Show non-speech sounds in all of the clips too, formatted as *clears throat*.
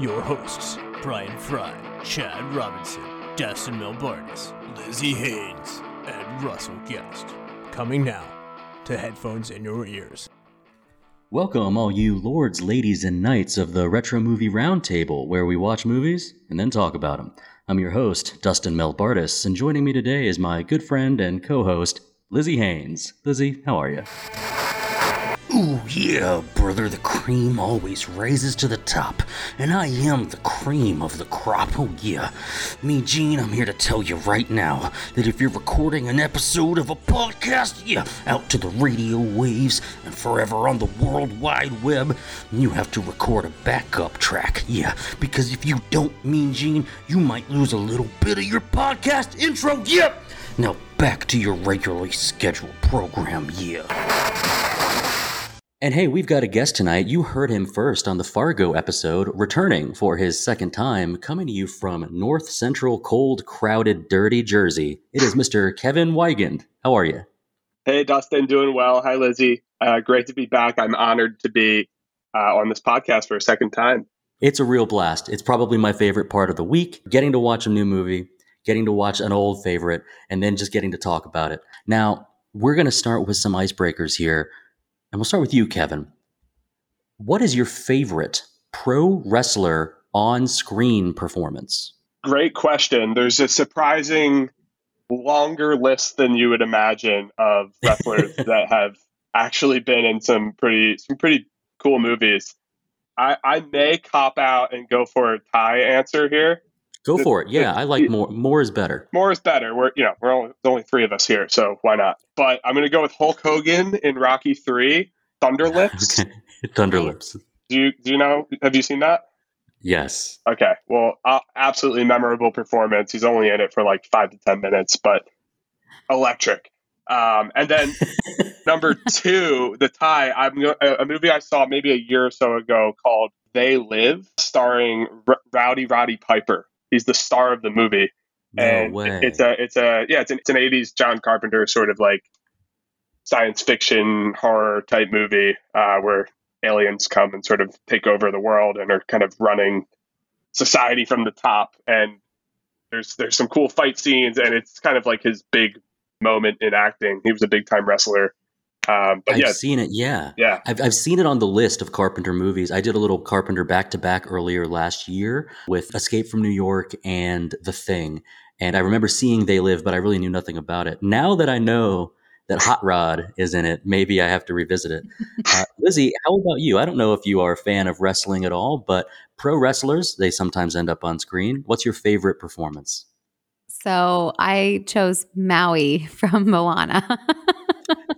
your hosts, Brian Fry, Chad Robinson, Dustin Melbardis, Lizzy Haynes, and Russell Guest. Coming now to headphones in your ears. Welcome, all you lords, ladies, and knights of the Retro Movie Roundtable, where we watch movies and then talk about them. I'm your host, Dustin Melbardis, and joining me today is my good friend and co host, Lizzy Haynes. Lizzy, how are you? Yeah, brother, the cream always rises to the top, and I am the cream of the crop. Oh, yeah. Mean Gene, I'm here to tell you right now that if you're recording an episode of a podcast, yeah, out to the radio waves and forever on the World Wide Web, you have to record a backup track, yeah, because if you don't, Mean Gene, you might lose a little bit of your podcast intro, yeah. Now back to your regularly scheduled program, yeah. And hey, we've got a guest tonight. You heard him first on the Fargo episode, returning for his second time, coming to you from north central, cold, crowded, dirty Jersey. It is Mr. Kevin Weigand. How are you? Hey, Dustin, doing well. Hi, Lizzy. Uh, great to be back. I'm honored to be uh, on this podcast for a second time. It's a real blast. It's probably my favorite part of the week getting to watch a new movie, getting to watch an old favorite, and then just getting to talk about it. Now, we're going to start with some icebreakers here. And we'll start with you, Kevin. What is your favorite pro wrestler on screen performance? Great question. There's a surprising longer list than you would imagine of *laughs* wrestlers that have actually been in some pretty some pretty cool movies. I, I may cop out and go for a tie answer here. Go for it. Yeah, I like more. More is better. More is better. We're you know we're only, there's only three of us here, so why not? But I'm going to go with Hulk Hogan in Rocky Three, Thunderlips. *laughs* okay. Thunderlips. Do you do you know? Have you seen that? Yes. Okay. Well, uh, absolutely memorable performance. He's only in it for like five to ten minutes, but electric. Um, and then *laughs* number two, the tie. I'm a movie I saw maybe a year or so ago called They Live, starring R- Rowdy Roddy Piper. He's the star of the movie. No and way. it's a it's a yeah it's an, it's an 80s John Carpenter sort of like science fiction horror type movie uh, where aliens come and sort of take over the world and are kind of running society from the top and there's there's some cool fight scenes and it's kind of like his big moment in acting he was a big time wrestler um, but I've yeah seen it. Yeah. yeah I've, I've seen it on the list of Carpenter movies. I did a little Carpenter back to back earlier last year with Escape from New York and The Thing. And I remember seeing They Live, but I really knew nothing about it. Now that I know that Hot Rod is in it, maybe I have to revisit it. Uh, *laughs* Lizzy, how about you? I don't know if you are a fan of wrestling at all, but pro wrestlers, they sometimes end up on screen. What's your favorite performance? So I chose Maui *laughs* from Moana.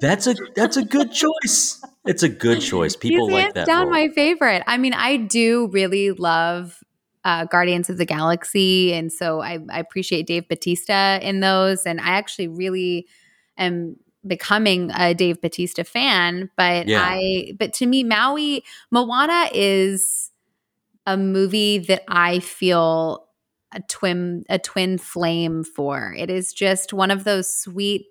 That's a that's a good choice. It's a good choice. People He's like that. down role. my favorite. I mean, I do really love uh, Guardians of the Galaxy, and so I, I appreciate Dave Batista in those. And I actually really am becoming a Dave Batista fan. But Yeah. I, but to me, Maui Moana is a movie that I feel a twin a twin flame for. It is just one of those sweet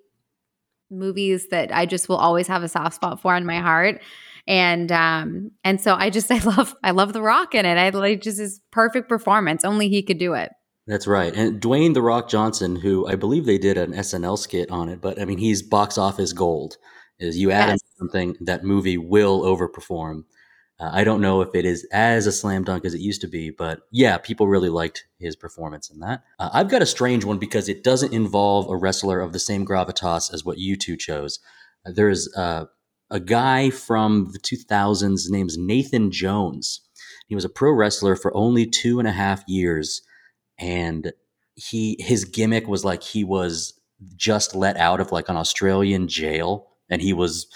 movies that I just will always have a soft spot for in my heart. And um and so I just *laughs* I love I love The Rock in it. I like just his perfect performance. Only he could do it. That's right. And Dwayne The Rock Johnson, who I believe they did an SNL skit on it, but I mean, he's box office gold. Is you add Yes. something, that movie will overperform. Uh, I don't know if it is as a slam dunk as it used to be, but yeah, people really liked his performance in that. Uh, I've got a strange one because it doesn't involve a wrestler of the same gravitas as what you two chose. Uh, there is uh, a guy from the 2000s, his name's Nathan Jones. He was a pro wrestler for only two and a half years and he his gimmick was like he was just let out of like an Australian jail and he was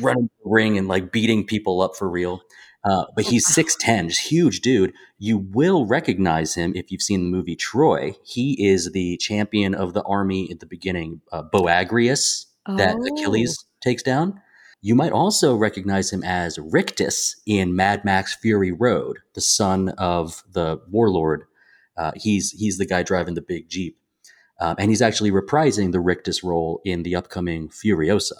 running the ring and like beating people up for real. Uh, but he's *laughs* 6'10, just huge dude. You will recognize him if you've seen the movie Troy. He is the champion of the army at the beginning, uh, Boagrius, that Oh. Achilles takes down. You might also recognize him as Rictus in Mad Max Fury Road, the son of the warlord. Uh, he's he's the guy driving the big jeep, um, and he's actually reprising the Rictus role in the upcoming Furiosa.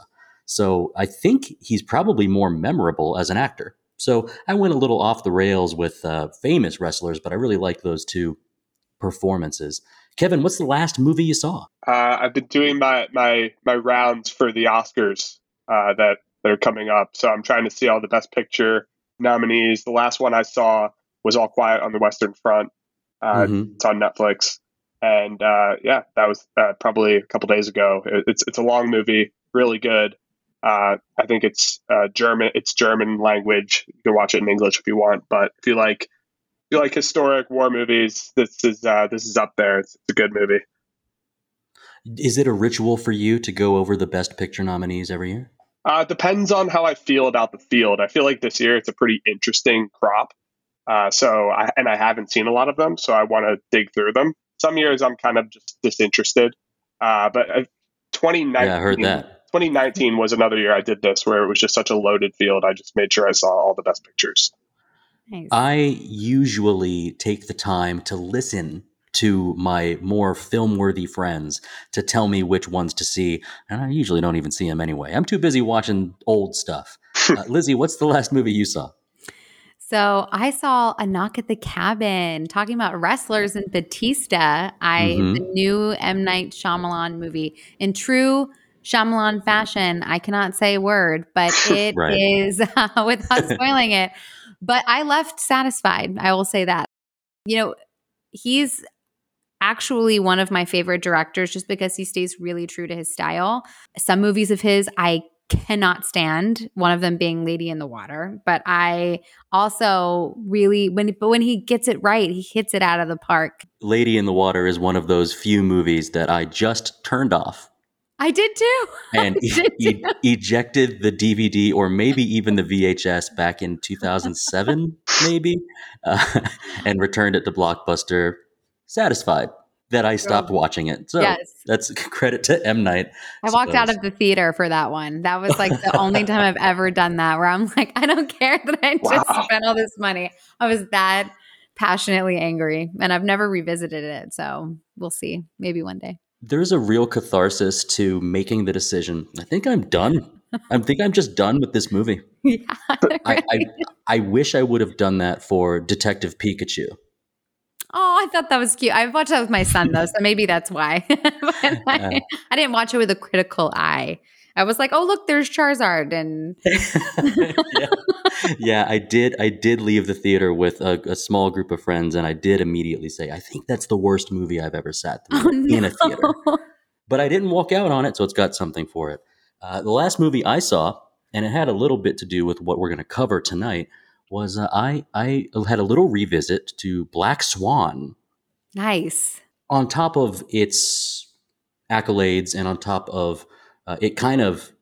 So I think he's probably more memorable as an actor. So I went a little off the rails with uh, famous wrestlers, but I really like those two performances. Kevin, what's the last movie you saw? Uh, I've been doing my my my rounds for the Oscars uh, that that are coming up, so I'm trying to see all the Best Picture nominees. The last one I saw was All Quiet on the Western Front. Uh, Mhm. It's on Netflix, and uh, yeah, that was uh, probably a couple days ago. It, it's it's a long movie, really good. Uh, I think it's uh, German. It's German language. You can watch it in English if you want, but if you like if you like historic war movies, this is uh, this is up there. It's, it's a good movie. Is it a ritual for you to go over the Best Picture nominees every year? Uh, depends on how I feel about the field. I feel like this year it's a pretty interesting crop. Uh, so, I, and I haven't seen a lot of them, so I want to dig through them. Some years I'm kind of just disinterested. Uh, but uh, 2019, Yeah, I heard that. 2019 was another year I did this where it was just such a loaded field. I just made sure I saw all the best pictures. Nice. I usually take the time to listen to my more film worthy friends to tell me which ones to see. And I usually don't even see them anyway. I'm too busy watching old stuff. *laughs* Uh, Lizzy, what's the last movie you saw? So I saw a knock at the cabin talking about wrestlers and Batista. I Mhm. the new M Night Shyamalan movie in true Shyamalan fashion. I cannot say a word, but *laughs* it Right. is uh, *laughs* without *laughs* spoiling it. But I left satisfied. I will say that. You know, he's actually one of my favorite directors just because he stays really true to his style. Some movies of his I cannot stand, one of them being Lady in the Water, but I also really when but when he gets it right, he hits it out of the park. Lady in the Water is one of those few movies that I just turned off I did too. *laughs* and did e- too. ejected the DVD or maybe even the VHS back in 2007, maybe, uh, *laughs* and returned it to Blockbuster, satisfied that I stopped watching it. So yes. that's *laughs* credit to M Night. I walked out of the theater for that one. That was like the only time I've ever done that where I'm like, I don't care that I just Wow. spent all this money. I was that passionately angry and I've never revisited it. So we'll see. Maybe one day. There's a real catharsis to making the decision. I think I'm done. I think I'm just done with this movie. *laughs* yeah. I, I. I wish I would have done that for Detective Pikachu. Oh, I thought that was cute. I watched that with my son though, so maybe that's why. *laughs* But *laughs* uh. I, I didn't watch it with a critical eye. I was like, "Oh, look, there's Charizard," and *laughs* yeah. yeah, I did. I did leave the theater with a, a small group of friends, and I did immediately say, "I think that's the worst movie I've ever sat through oh no, in a theater." But I didn't walk out on it, so it's got something for it. Uh, the last movie I saw, and it had a little bit to do with what we're going to cover tonight, was uh, I I had a little revisit to Black Swan. nice. On top of its accolades, and on top of uh, it, kind of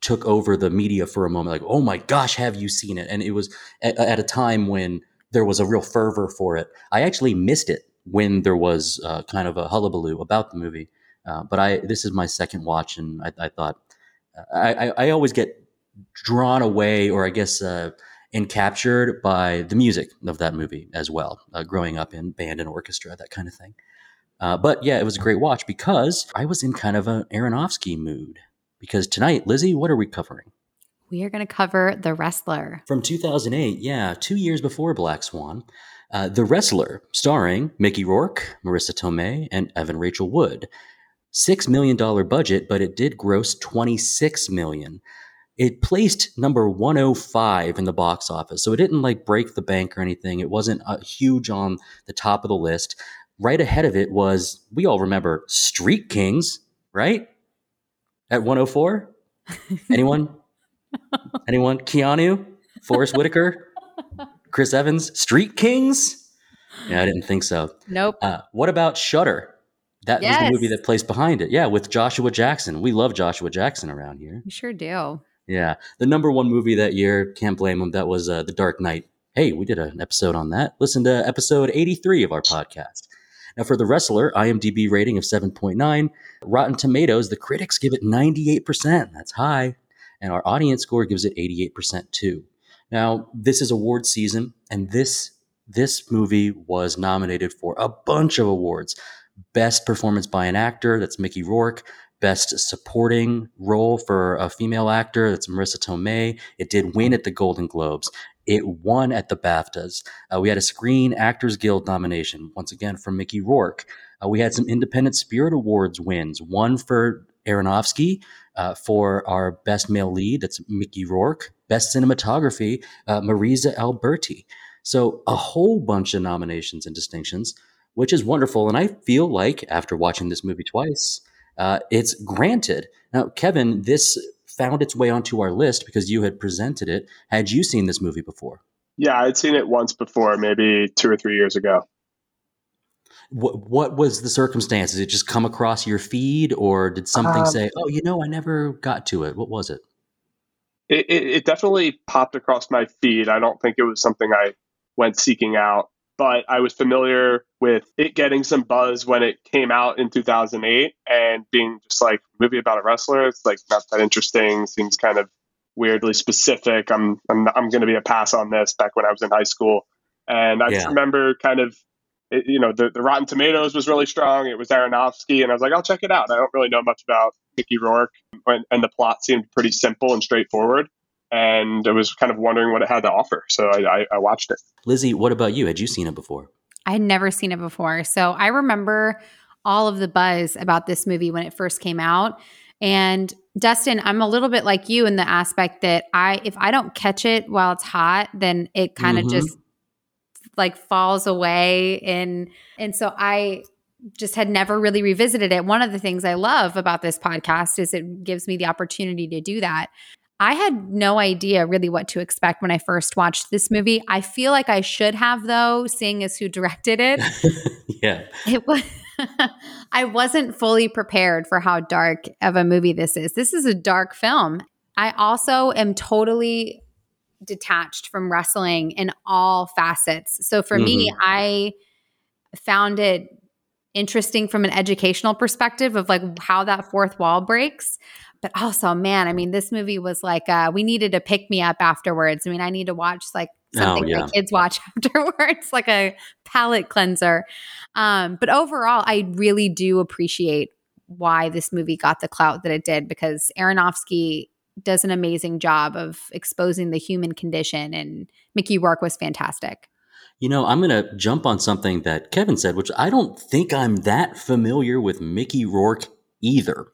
took over the media for a moment. Like, oh my gosh, have you seen it? And it was at, at a time when there was a real fervor for it. I actually missed it when there was uh, kind of a hullabaloo about the movie. Uh, but I this is my second watch, and I, I thought I, I, I always get drawn away, or I guess uh, encaptured by the music of that movie as well. Uh, growing up in band and orchestra, that kind of thing. Uh, but yeah, it was a great watch because I was in kind of an Aronofsky mood. Because tonight, Lizzy, what are we covering? We are going to cover The Wrestler. From 2008, yeah, two years before Black Swan, uh, The Wrestler, starring Mickey Rourke, Marisa Tomei, and Evan Rachel Wood. Six million dollar budget, but it did gross 26 million. It placed number 105 in the box office, so it didn't like break the bank or anything. It wasn't uh, huge on the top of the list. Right ahead of it was we all remember Street Kings, right? At 104. Anyone? *laughs* Anyone? Keanu, Forest Whitaker, Chris Evans, Street Kings? Yeah, I didn't think so. Nope. Uh, what about Shutter? That was Yes. the movie that placed behind it. Yeah, with Joshua Jackson. We love Joshua Jackson around here. We sure do. Yeah, the number one movie that year, can't blame him. That was uh, The Dark Knight. Hey, we did an episode on that. Listen to episode 83 of our podcast. Now, for The Wrestler, IMDb rating of 7.9. Rotten Tomatoes, the critics give it 98%. That's high. And our audience score gives it 88% too. Now, this is award season, and this this movie was nominated for a bunch of awards. Best performance by an actor, that's Mickey Rourke. Best Supporting Role for a Female Actor, that's Marisa Tomei. It did win at the Golden Globes. It won at the BAFTAs. Uh, we had a Screen Actors Guild nomination, once again from Mickey Rourke. Uh, we had some Independent Spirit Awards wins, one for Aronofsky uh, for our Best Male Lead, that's Mickey Rourke. Best Cinematography, uh, Maryse Alberti. So a whole bunch of nominations and distinctions, which is wonderful. And I feel like after watching this movie twice, uh, it's granted. Now, Kevin, this found its way onto our list because you had presented it. Had you seen this movie before? Yeah, I'd seen it once before, maybe two or three years ago. What what was the circumstance? Did it just come across your feed, or did something um, say, "Oh, you know, I never got to it"? What was it? It, it? it definitely popped across my feed. I don't think it was something I went seeking out but I was familiar with it getting some buzz when it came out in 2008 and being just like movie about a wrestler. It's like not that interesting. Seems kind of weirdly specific. I'm I'm I'm going to be a pass on this. Back when I was in high school, and I yeah. just remember kind of. It, you know the, the Rotten Tomatoes was really strong. It was Aronofsky, and I was like, I'll check it out. I don't really know much about Mickey Rourke, and, and the plot seemed pretty simple and straightforward and I was kind of wondering what it had to offer. So I, I, I watched it. Lizzy, what about you? Had you seen it before? I had never seen it before. So I remember all of the buzz about this movie when it first came out. And Dustin, I'm a little bit like you in the aspect that I if I don't catch it while it's hot, then it kind of mm-hmm. just like falls away and and so I just had never really revisited it. One of the things I love about this podcast is it gives me the opportunity to do that. I had no idea really what to expect when I first watched this movie. I feel like I should have though, seeing as who directed it. *laughs* yeah. It was *laughs* I wasn't fully prepared for how dark of a movie this is. This is a dark film. I also am totally detached from wrestling in all facets. So for mm-hmm. me, I found it interesting from an educational perspective of like how that fourth wall breaks but also man i mean this movie was like uh, we needed to pick me up afterwards. I mean i need to watch like oh, something oh, yeah. my kids watch *laughs* afterwards like a palate cleanser. Um, but overall i really do appreciate why this movie got the clout that it did because aronofsky does an amazing job of exposing the human condition and mickey rourke was fantastic. You know, I'm going to jump on something that Kevin said, which I don't think I'm that familiar with Mickey Rourke either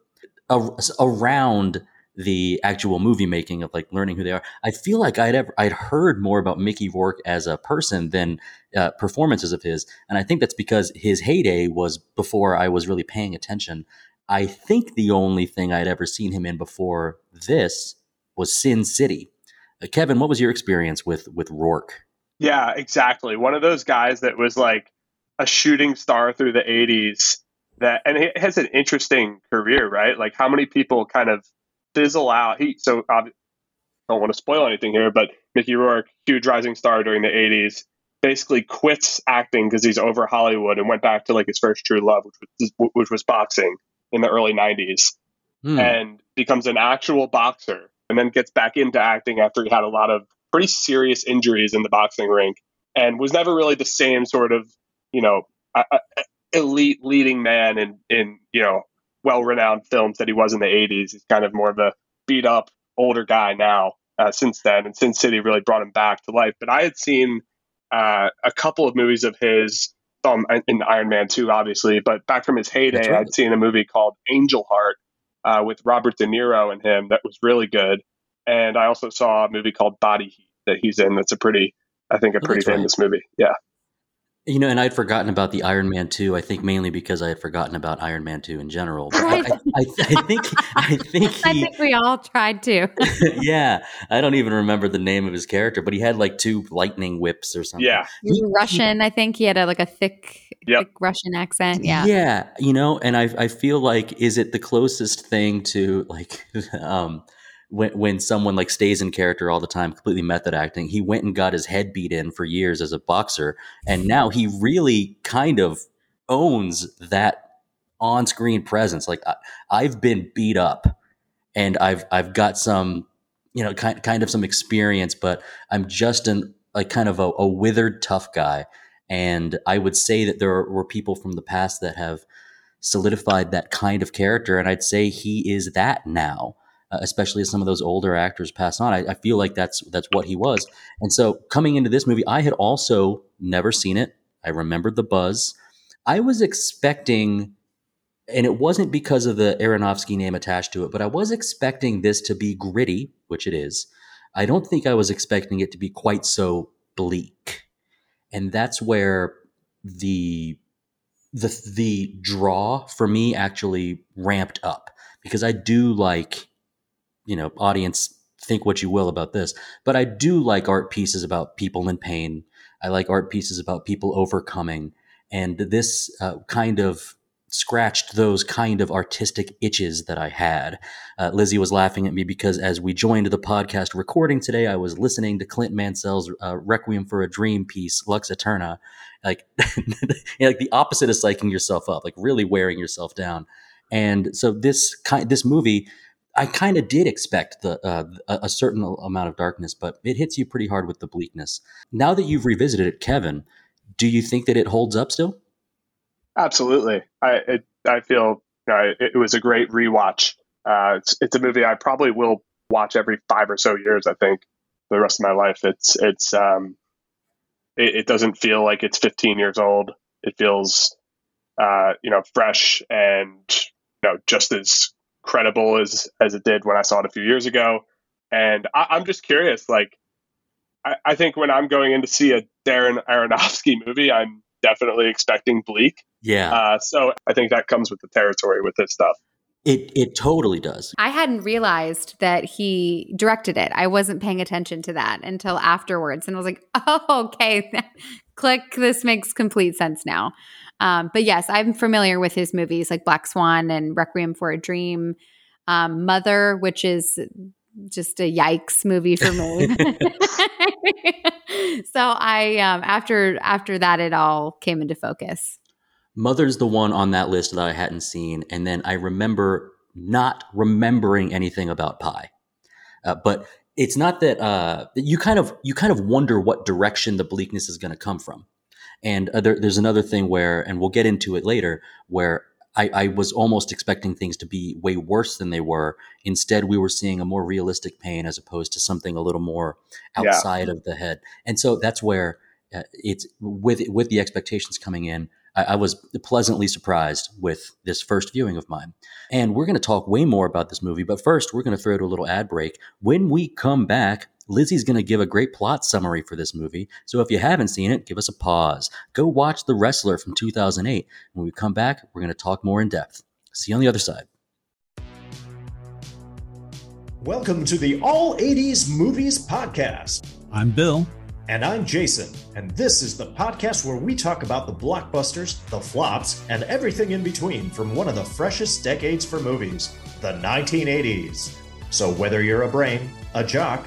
around the actual movie making of like learning who they are. I feel like I'd ever I'd heard more about Mickey Rourke as a person than uh, performances of his, and I think that's because his heyday was before I was really paying attention. I think the only thing I'd ever seen him in before this was Sin City. Uh, Kevin, what was your experience with with Rourke? Yeah, exactly. One of those guys that was like a shooting star through the 80s that and he has an interesting career, right? Like how many people kind of fizzle out. He so I don't want to spoil anything here, but Mickey Rourke, huge rising star during the '80s, basically quits acting because he's over Hollywood and went back to like his first true love, which was which was boxing in the early '90s, hmm. and becomes an actual boxer, and then gets back into acting after he had a lot of pretty serious injuries in the boxing rink, and was never really the same sort of you know elite leading man in in you know well renowned films that he was in the 80s. He's kind of more of a beat up older guy now uh, since then, and Sin City really brought him back to life. But I had seen uh, a couple of movies of his. Um, in Iron Man 2, obviously, but back from his heyday, right. I'd seen a movie called Angel Heart uh, with Robert De Niro and him that was really good. And I also saw a movie called Body Heat that he's in. That's a pretty, I think, a oh, pretty famous right. movie. Yeah. You know, and I'd forgotten about the Iron Man 2. I think mainly because I had forgotten about Iron Man 2 in general. But I, I, I, I think I *laughs* think he, I think we all tried to. *laughs* yeah, I don't even remember the name of his character, but he had like two lightning whips or something. Yeah, he, Russian. I think he had a, like a thick, yep. thick Russian accent. Yeah, yeah. You know, and I I feel like is it the closest thing to like *laughs* um when, when someone like stays in character all the time, completely method acting. He went and got his head beat in for years as a boxer, and now he really kind of owns that on-screen presence. Like I, I've been beat up, and I've I've got some, you know, kind kind of some experience, but I'm just an like kind of a, a withered tough guy. And I would say that there were people from the past that have solidified that kind of character, and I'd say he is that now uh, especially as some of those older actors pass on. I, I, feel like that's that's what he was. And so coming into this movie, I had also never seen it. I remembered the buzz. I was expecting, and it wasn't because of the Aronofsky name attached to it, but I was expecting this to be gritty, which it is. I don't think I was expecting it to be quite so bleak, and that's where the the the draw for me actually ramped up because I do like you know, audience think what you will about this, but I do like art pieces about people in pain. I like art pieces about people overcoming, and this uh, kind of scratched those kind of artistic itches that I had. Uh, Lizzie was laughing at me because as we joined the podcast recording today, I was listening to Clint Mansell's uh, Requiem for a Dream piece, Lux Aeterna, like *laughs* like the opposite of psyching yourself up, like really wearing yourself down. And so this kind, this movie I kind of did expect the uh, a certain amount of darkness, but it hits you pretty hard with the bleakness. Now that you've revisited it, Kevin, do you think that it holds up still? Absolutely. I it, I feel it, it, was a great rewatch. Uh, it's it's a movie I probably will watch every five or so years. I think the rest of my life. It's it's um, it, it doesn't feel like it's 15 years old. It feels uh, you know fresh and you know just as credible as as it did when I saw it a few years ago. And I, am just curious, like I, I, think when I'm going in to see a Darren Aronofsky movie, I'm definitely expecting bleak. Yeah. Uh, so I think that comes with the territory with this stuff. It it totally does. I hadn't realized that he directed it. I wasn't paying attention to that until afterwards, and I was like, *laughs* "Oh, okay, *laughs* click. This makes complete sense now." Um, but yes, I'm familiar with his movies like Black Swan and Requiem for a Dream, um, Mother, which is just a yikes movie for me. *laughs* so I um, after after that it all came into focus. Mother's the one on that list that I hadn't seen, and then I remember not remembering anything about Pi. Uh, but it's not that uh, you kind of you kind of wonder what direction the bleakness is going to come from. And there, there's another thing where, and we'll get into it later, where I, I, was almost expecting things to be way worse than they were. Instead, we were seeing a more realistic pain as opposed to something a little more outside yeah. of the head. And so that's where uh, it's with with the expectations coming in. I, I was pleasantly surprised with this first viewing of mine. And we're going to talk way more about this movie, but first, we're going to throw to a little ad break. When we come back, Lizzy's going to give a great plot summary for this movie. So if you haven't seen it, give us a pause. Go watch The Wrestler from 2008. When we come back, we're going to talk more in depth. See you on the other side. Welcome to the All 80s Movies Podcast. I'm Bill. And I'm Jason, and this is the podcast where we talk about the blockbusters, the flops, and everything in between from one of the freshest decades for movies, the 1980s. So whether you're a brain, a jock,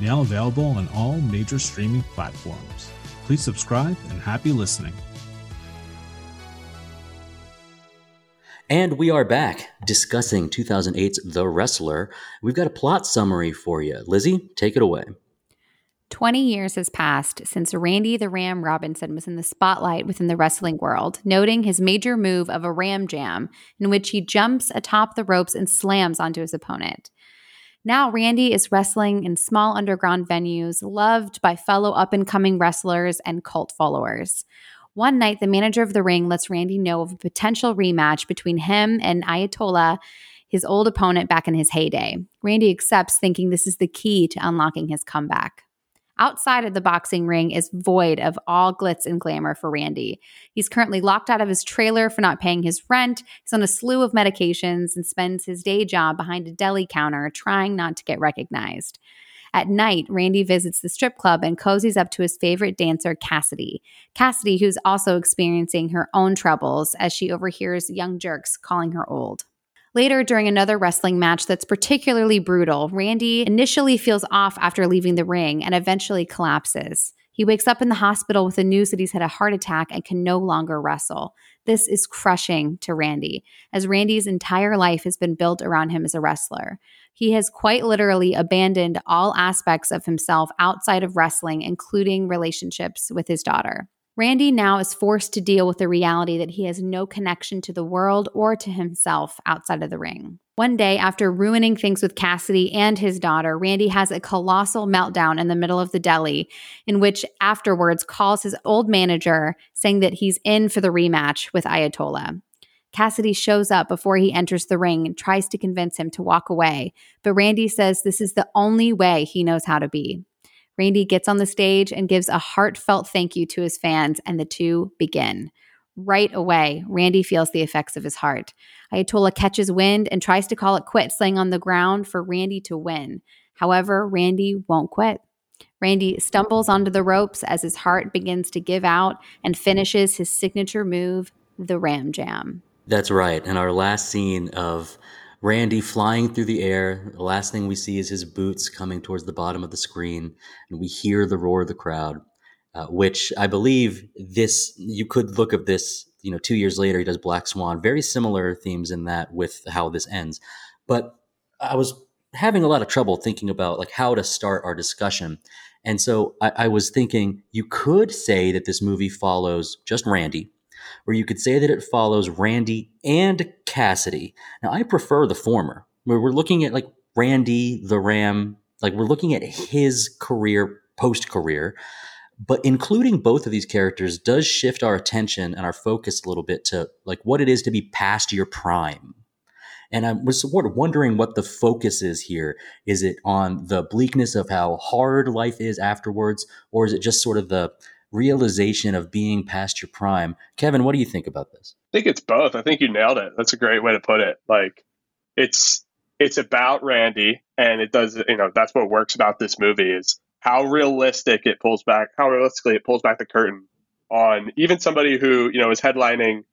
now available on all major streaming platforms. Please subscribe and happy listening. And we are back discussing 2008's The Wrestler. We've got a plot summary for you. Lizzy, take it away. 20 years has passed since Randy the Ram Robinson was in the spotlight within the wrestling world, noting his major move of a ram jam, in which he jumps atop the ropes and slams onto his opponent. Now, Randy is wrestling in small underground venues, loved by fellow up and coming wrestlers and cult followers. One night, the manager of the ring lets Randy know of a potential rematch between him and Ayatollah his old opponent back in his heyday. Randy accepts, thinking this is the key to unlocking his comeback. Outside of the boxing ring is void of all glitz and glamour for Randy. He's currently locked out of his trailer for not paying his rent. He's on a slew of medications and spends his day job behind a deli counter trying not to get recognized. At night, Randy visits the strip club and cozies up to his favorite dancer, Cassidy. Cassidy, who's also experiencing her own troubles as she overhears young jerks calling her old. Later, during another wrestling match that's particularly brutal, Randy initially feels off after leaving the ring and eventually collapses. He wakes up in the hospital with the news that he's had a heart attack and can no longer wrestle. This is crushing to Randy, as Randy's entire life has been built around him as a wrestler. He has quite literally abandoned all aspects of himself outside of wrestling, including relationships with his daughter. Randy now is forced to deal with the reality that he has no connection to the world or to himself outside of the ring. One day, after ruining things with Cassidy and his daughter, Randy has a colossal meltdown in the middle of the deli, in which afterwards calls his old manager, saying that he's in for the rematch with Ayatollah. Cassidy shows up before he enters the ring and tries to convince him to walk away, but Randy says this is the only way he knows how to be. Randy gets on the stage and gives a heartfelt thank you to his fans, and the two begin. Right away, Randy feels the effects of his heart. Ayatollah catches wind and tries to call it quits, laying on the ground for Randy to win. However, Randy won't quit. Randy stumbles onto the ropes as his heart begins to give out and finishes his signature move, the Ram Jam. That's right. And our last scene of Randy flying through the air. The last thing we see is his boots coming towards the bottom of the screen, and we hear the roar of the crowd. Uh, which I believe this you could look at this. You know, two years later, he does Black Swan. Very similar themes in that with how this ends. But I was having a lot of trouble thinking about like how to start our discussion. And so I, I was thinking you could say that this movie follows just Randy, where you could say that it follows Randy and Cassidy. Now, I prefer the former, where we're looking at like Randy the Ram, like we're looking at his career, post career. But including both of these characters does shift our attention and our focus a little bit to like what it is to be past your prime. And I was sort of wondering what the focus is here. Is it on the bleakness of how hard life is afterwards, or is it just sort of the realization of being past your prime. Kevin, what do you think about this? I think it's both. I think you nailed it. That's a great way to put it. Like it's it's about Randy and it does you know, that's what works about this movie is how realistic it pulls back, how realistically it pulls back the curtain on even somebody who, you know, is headlining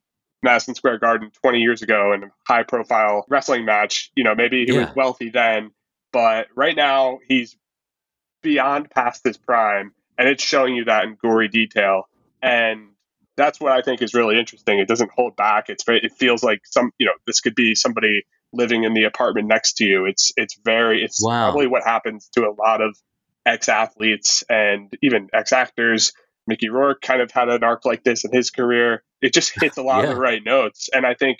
Madison Square Garden 20 years ago in a high profile wrestling match. You know, maybe he yeah. was wealthy then, but right now he's beyond past his prime and it's showing you that in gory detail. And that's what i think is really interesting. It doesn't hold back. It's very it feels like some you know this could be somebody living in the apartment next to you. It's it's very it's wow. probably what happens to a lot of ex athletes and even ex actors mickey rourke kind of had an arc like this in his career. It just hits a *laughs* lot yeah. of the right notes. And i think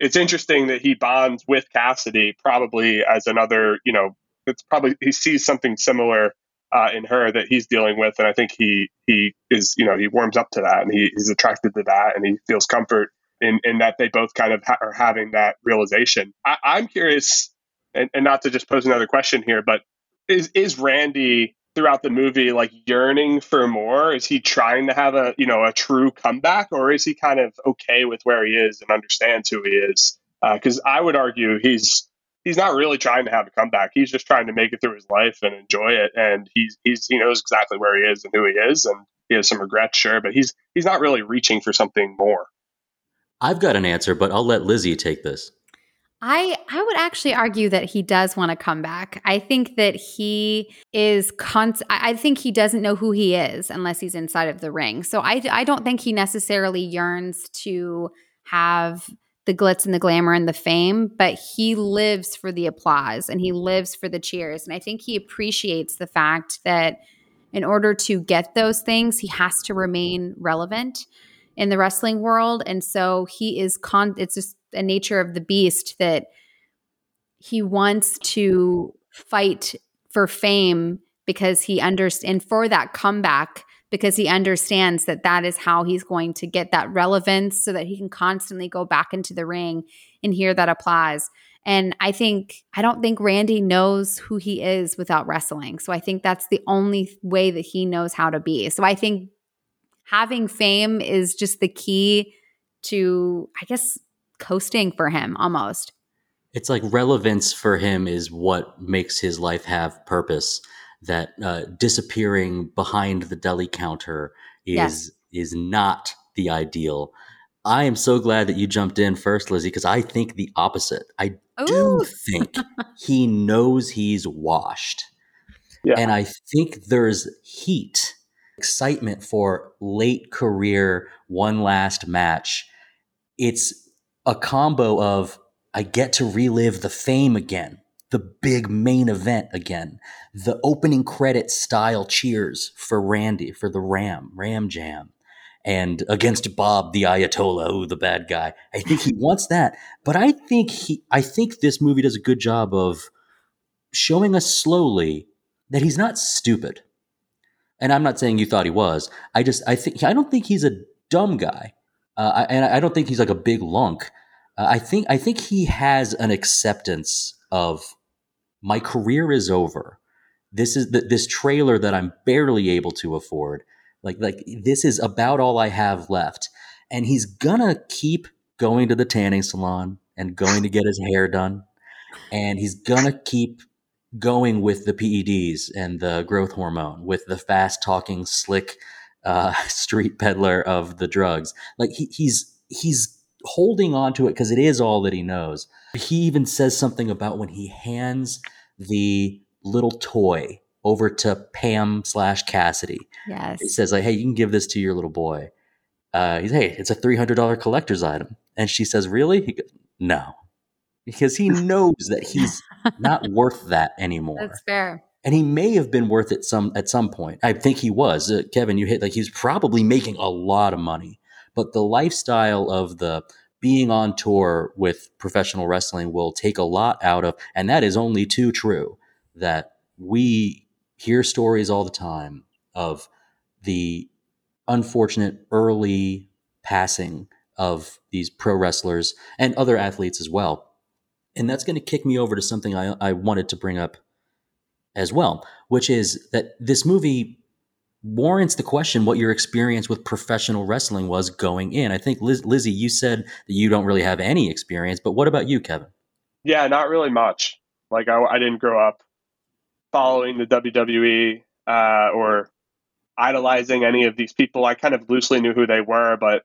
it's interesting that he bonds with cassidy probably as another you know it's probably he sees something similar uh, in her that he's dealing with, and I think he he is you know he warms up to that and he, he's attracted to that and he feels comfort in in that they both kind of ha- are having that realization. I, I'm curious, and, and not to just pose another question here, but is is Randy throughout the movie like yearning for more? Is he trying to have a you know a true comeback, or is he kind of okay with where he is and understands who he is? Because uh, I would argue he's he's not really trying to have a comeback. He's just trying to make it through his life and enjoy it. And he's he's he knows exactly where he is and who he is, and he has some regrets, sure, but he's he's not really reaching for something more. I've got an answer, but I'll let Lizzy take this. I I would actually argue that he does want to come back. I think that he is con- I think he doesn't know who he is unless he's inside of the ring. So I I don't think he necessarily yearns to have the glitz and the glamour and the fame, but he lives for the applause and he lives for the cheers. And I think he appreciates the fact that in order to get those things, he has to remain relevant in the wrestling world. And so he is con it's just a nature of the beast that he wants to fight for fame because he understands and for that comeback because he understands that that is how he's going to get that relevance so that he can constantly go back into the ring and hear that applause. And I think, I don't think Randy knows who he is without wrestling. So I think that's the only way that he knows how to be. So I think having fame is just the key to, I guess, coasting for him almost. It's like relevance for him is what makes his life have purpose. That uh, disappearing behind the deli counter is Yes. is not the ideal. I am so glad that you jumped in first, Lizzy, because I think the opposite. I do think *laughs* he knows he's washed. Yeah. And I think there's heat, excitement for late career, one last match. It's a combo of I get to relive the fame again, the big main event again, the opening credit style cheers for Randy, for the Ram, Ram Jam, and against Bob the Ayatollah, who the bad guy. I think he wants that. But I think he I think this movie does a good job of showing us slowly that he's not stupid. And I'm not saying you thought he was. I just I think I don't think he's a dumb guy, uh, I, and I don't think he's like a big lunk. Uh, I think I think he has an acceptance of my career is over. This is the, this trailer that I'm barely able to afford. Like like this is about all I have left, and he's gonna keep going to the tanning salon and going to get his hair done, and he's gonna keep going with the PEDs and the growth hormone, with the fast talking, slick uh, *laughs* street peddler of the drugs. Like he, he's he's holding on to it because it is all that he knows. He even says something about when he hands the little toy over to Pam slash Cassidy. Yes. He says like, "Hey, you can give this to your little boy." Uh, he's, "Hey, it's a three hundred dollar collector's item," and she says, "Really?" He goes, "No," because he *laughs* knows that he's not worth that anymore That's fair. and he may have been worth it some at some point. I think he was. Uh, Kevin, you hit like he's probably making a lot of money, but the lifestyle of the being on tour with professional wrestling will take a lot out of, and that is only too true. That we hear stories all the time of the unfortunate early passing of these pro wrestlers and other athletes as well. And that's going to kick me over to something I, I wanted to bring up as well, which is that this movie warrants the question what your experience with professional wrestling was going in. I think, Liz, Lizzy, you said that you don't really have any experience, but what about you, Kevin? Yeah, not really much. Like I, I didn't grow up following the WWE uh, or idolizing any of these people. I kind of loosely knew who they were, but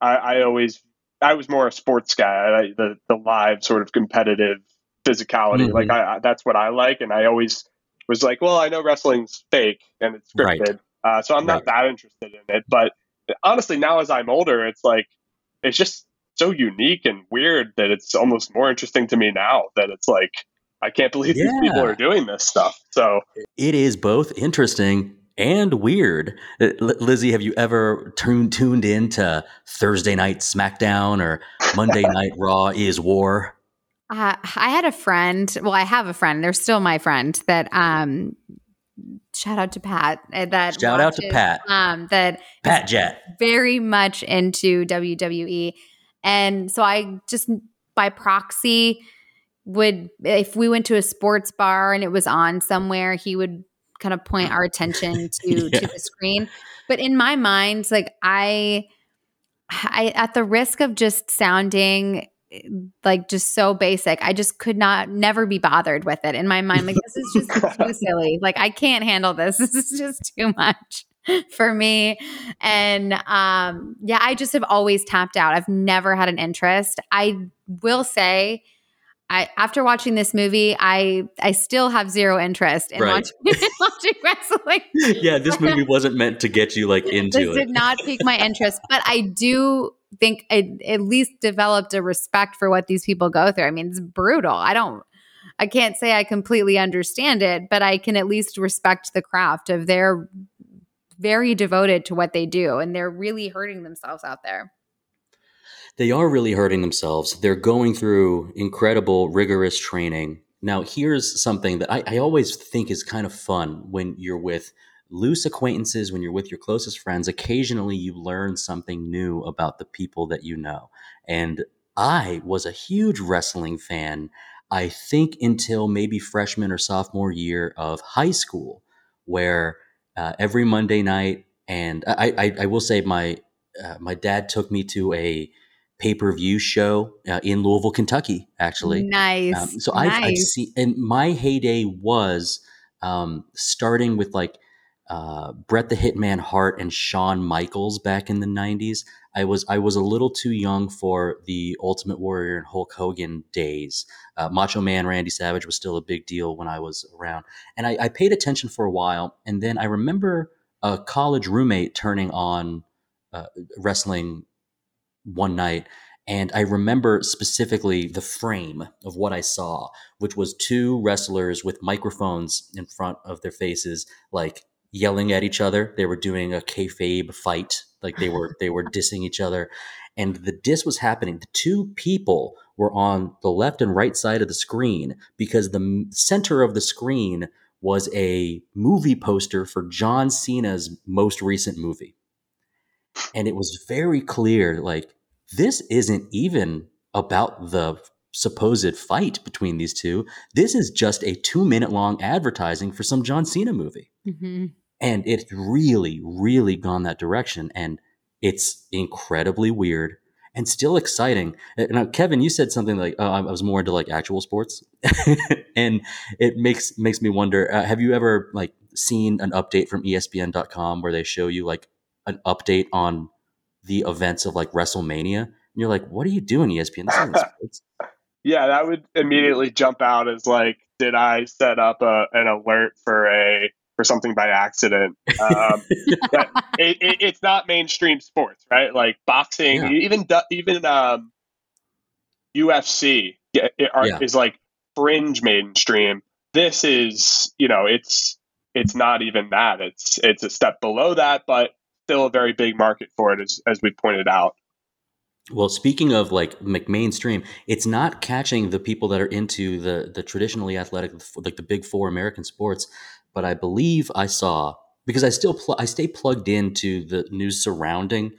I, I always I was more a sports guy. I, the the live sort of competitive physicality. Mhm. Like I that's what I like, and I always was like, well, I know wrestling's fake and it's Right. scripted, uh, so I'm not that interested in it. But honestly, now as I'm older, it's like it's just so unique and weird that it's almost more interesting to me now that it's like I can't believe these people are doing this stuff. So It is both interesting and weird. Uh, L- Lizzy, have you ever tuned tuned into Thursday Night SmackDown or Monday *laughs* Night Raw is War? Uh, I had a friend. Well, I have a friend. They're still my friend. That um, shout out to Pat. uh, That Shout out to Pat. Um, that Pat Jet. very much into WWE, and so I just by proxy would if we went to a sports bar and it was on somewhere, he would kind of point our attention *laughs* to Yeah. to the screen. But in my mind, like I, I at the risk of just sounding like just so basic. I just could not never be bothered with it in my mind. Like this is just *laughs* too silly. Like I can't handle this. *laughs* This is just too much for me. And um yeah, I just have always tapped out. I've never had an interest. I will say I after watching this movie, I I still have zero interest in Right. watching, *laughs* watching wrestling yeah, this movie wasn't meant to get you like into this it. did not pique my interest, but I do think at least developed a respect for what these people go through. I mean, it's brutal. I don't, I can't say I completely understand it, but I can at least respect the craft of they're very devoted to what they do and they're really hurting themselves out there. they are really hurting themselves. They're going through incredible, rigorous training. Now, here's something that I, I always think is kind of fun when you're with loose acquaintances, when you're with your closest friends. Occasionally, you learn something new about the people that you know. And I was a huge wrestling fan. I think until maybe freshman or sophomore year of high school, where uh, every Monday night, and I, I, I will say my uh, my dad took me to a pay per view show uh, in Louisville, Kentucky. Actually, Nice. um, so nice. I've, I've seen, and my heyday was um, starting with like uh, Bret the Hitman Hart and Shawn Michaels back in the '90s. I was I was a little too young for the Ultimate Warrior and Hulk Hogan days. Uh, Macho Man Randy Savage was still a big deal when I was around, and I, I paid attention for a while. And then I remember a college roommate turning on uh, wrestling one night and I remember specifically the frame of what I saw, which was two wrestlers with microphones in front of their faces, like yelling at each other. They were doing a kayfabe fight, like they were they were *laughs* dissing each other, and the diss was happening. The two people were on the left and right side of the screen because the center of the screen was a movie poster for John Cena's most recent movie and it was very clear like this isn't even about the supposed fight between these two this is just a two minute long advertising for some john cena movie Mhm. And it's really really gone that direction and it's incredibly weird and still exciting. Uh, now kevin you said something like oh, i was more into like actual sports. *laughs* And it makes makes me wonder uh, have you ever like seen an update from espn.com where they show you like an update on the events of like wrestlemania? And you're like what are you doing espn this isn't *laughs* sports. Yeah, that would immediately jump out as like, did I set up a, an alert for a for something by accident? Um, *laughs* that- it, it, it's not mainstream sports, right? Like boxing, Yeah. even even um, UFC are, Yeah. is like fringe mainstream. This is, you know, it's it's not even that. It's it's a step below that, but still a very big market for it, as as we pointed out. Well, speaking of like mainstream, it's not catching the people that are into the the traditionally athletic, like the big four American sports. But I believe I saw because I still pl- I stay plugged into the news surrounding,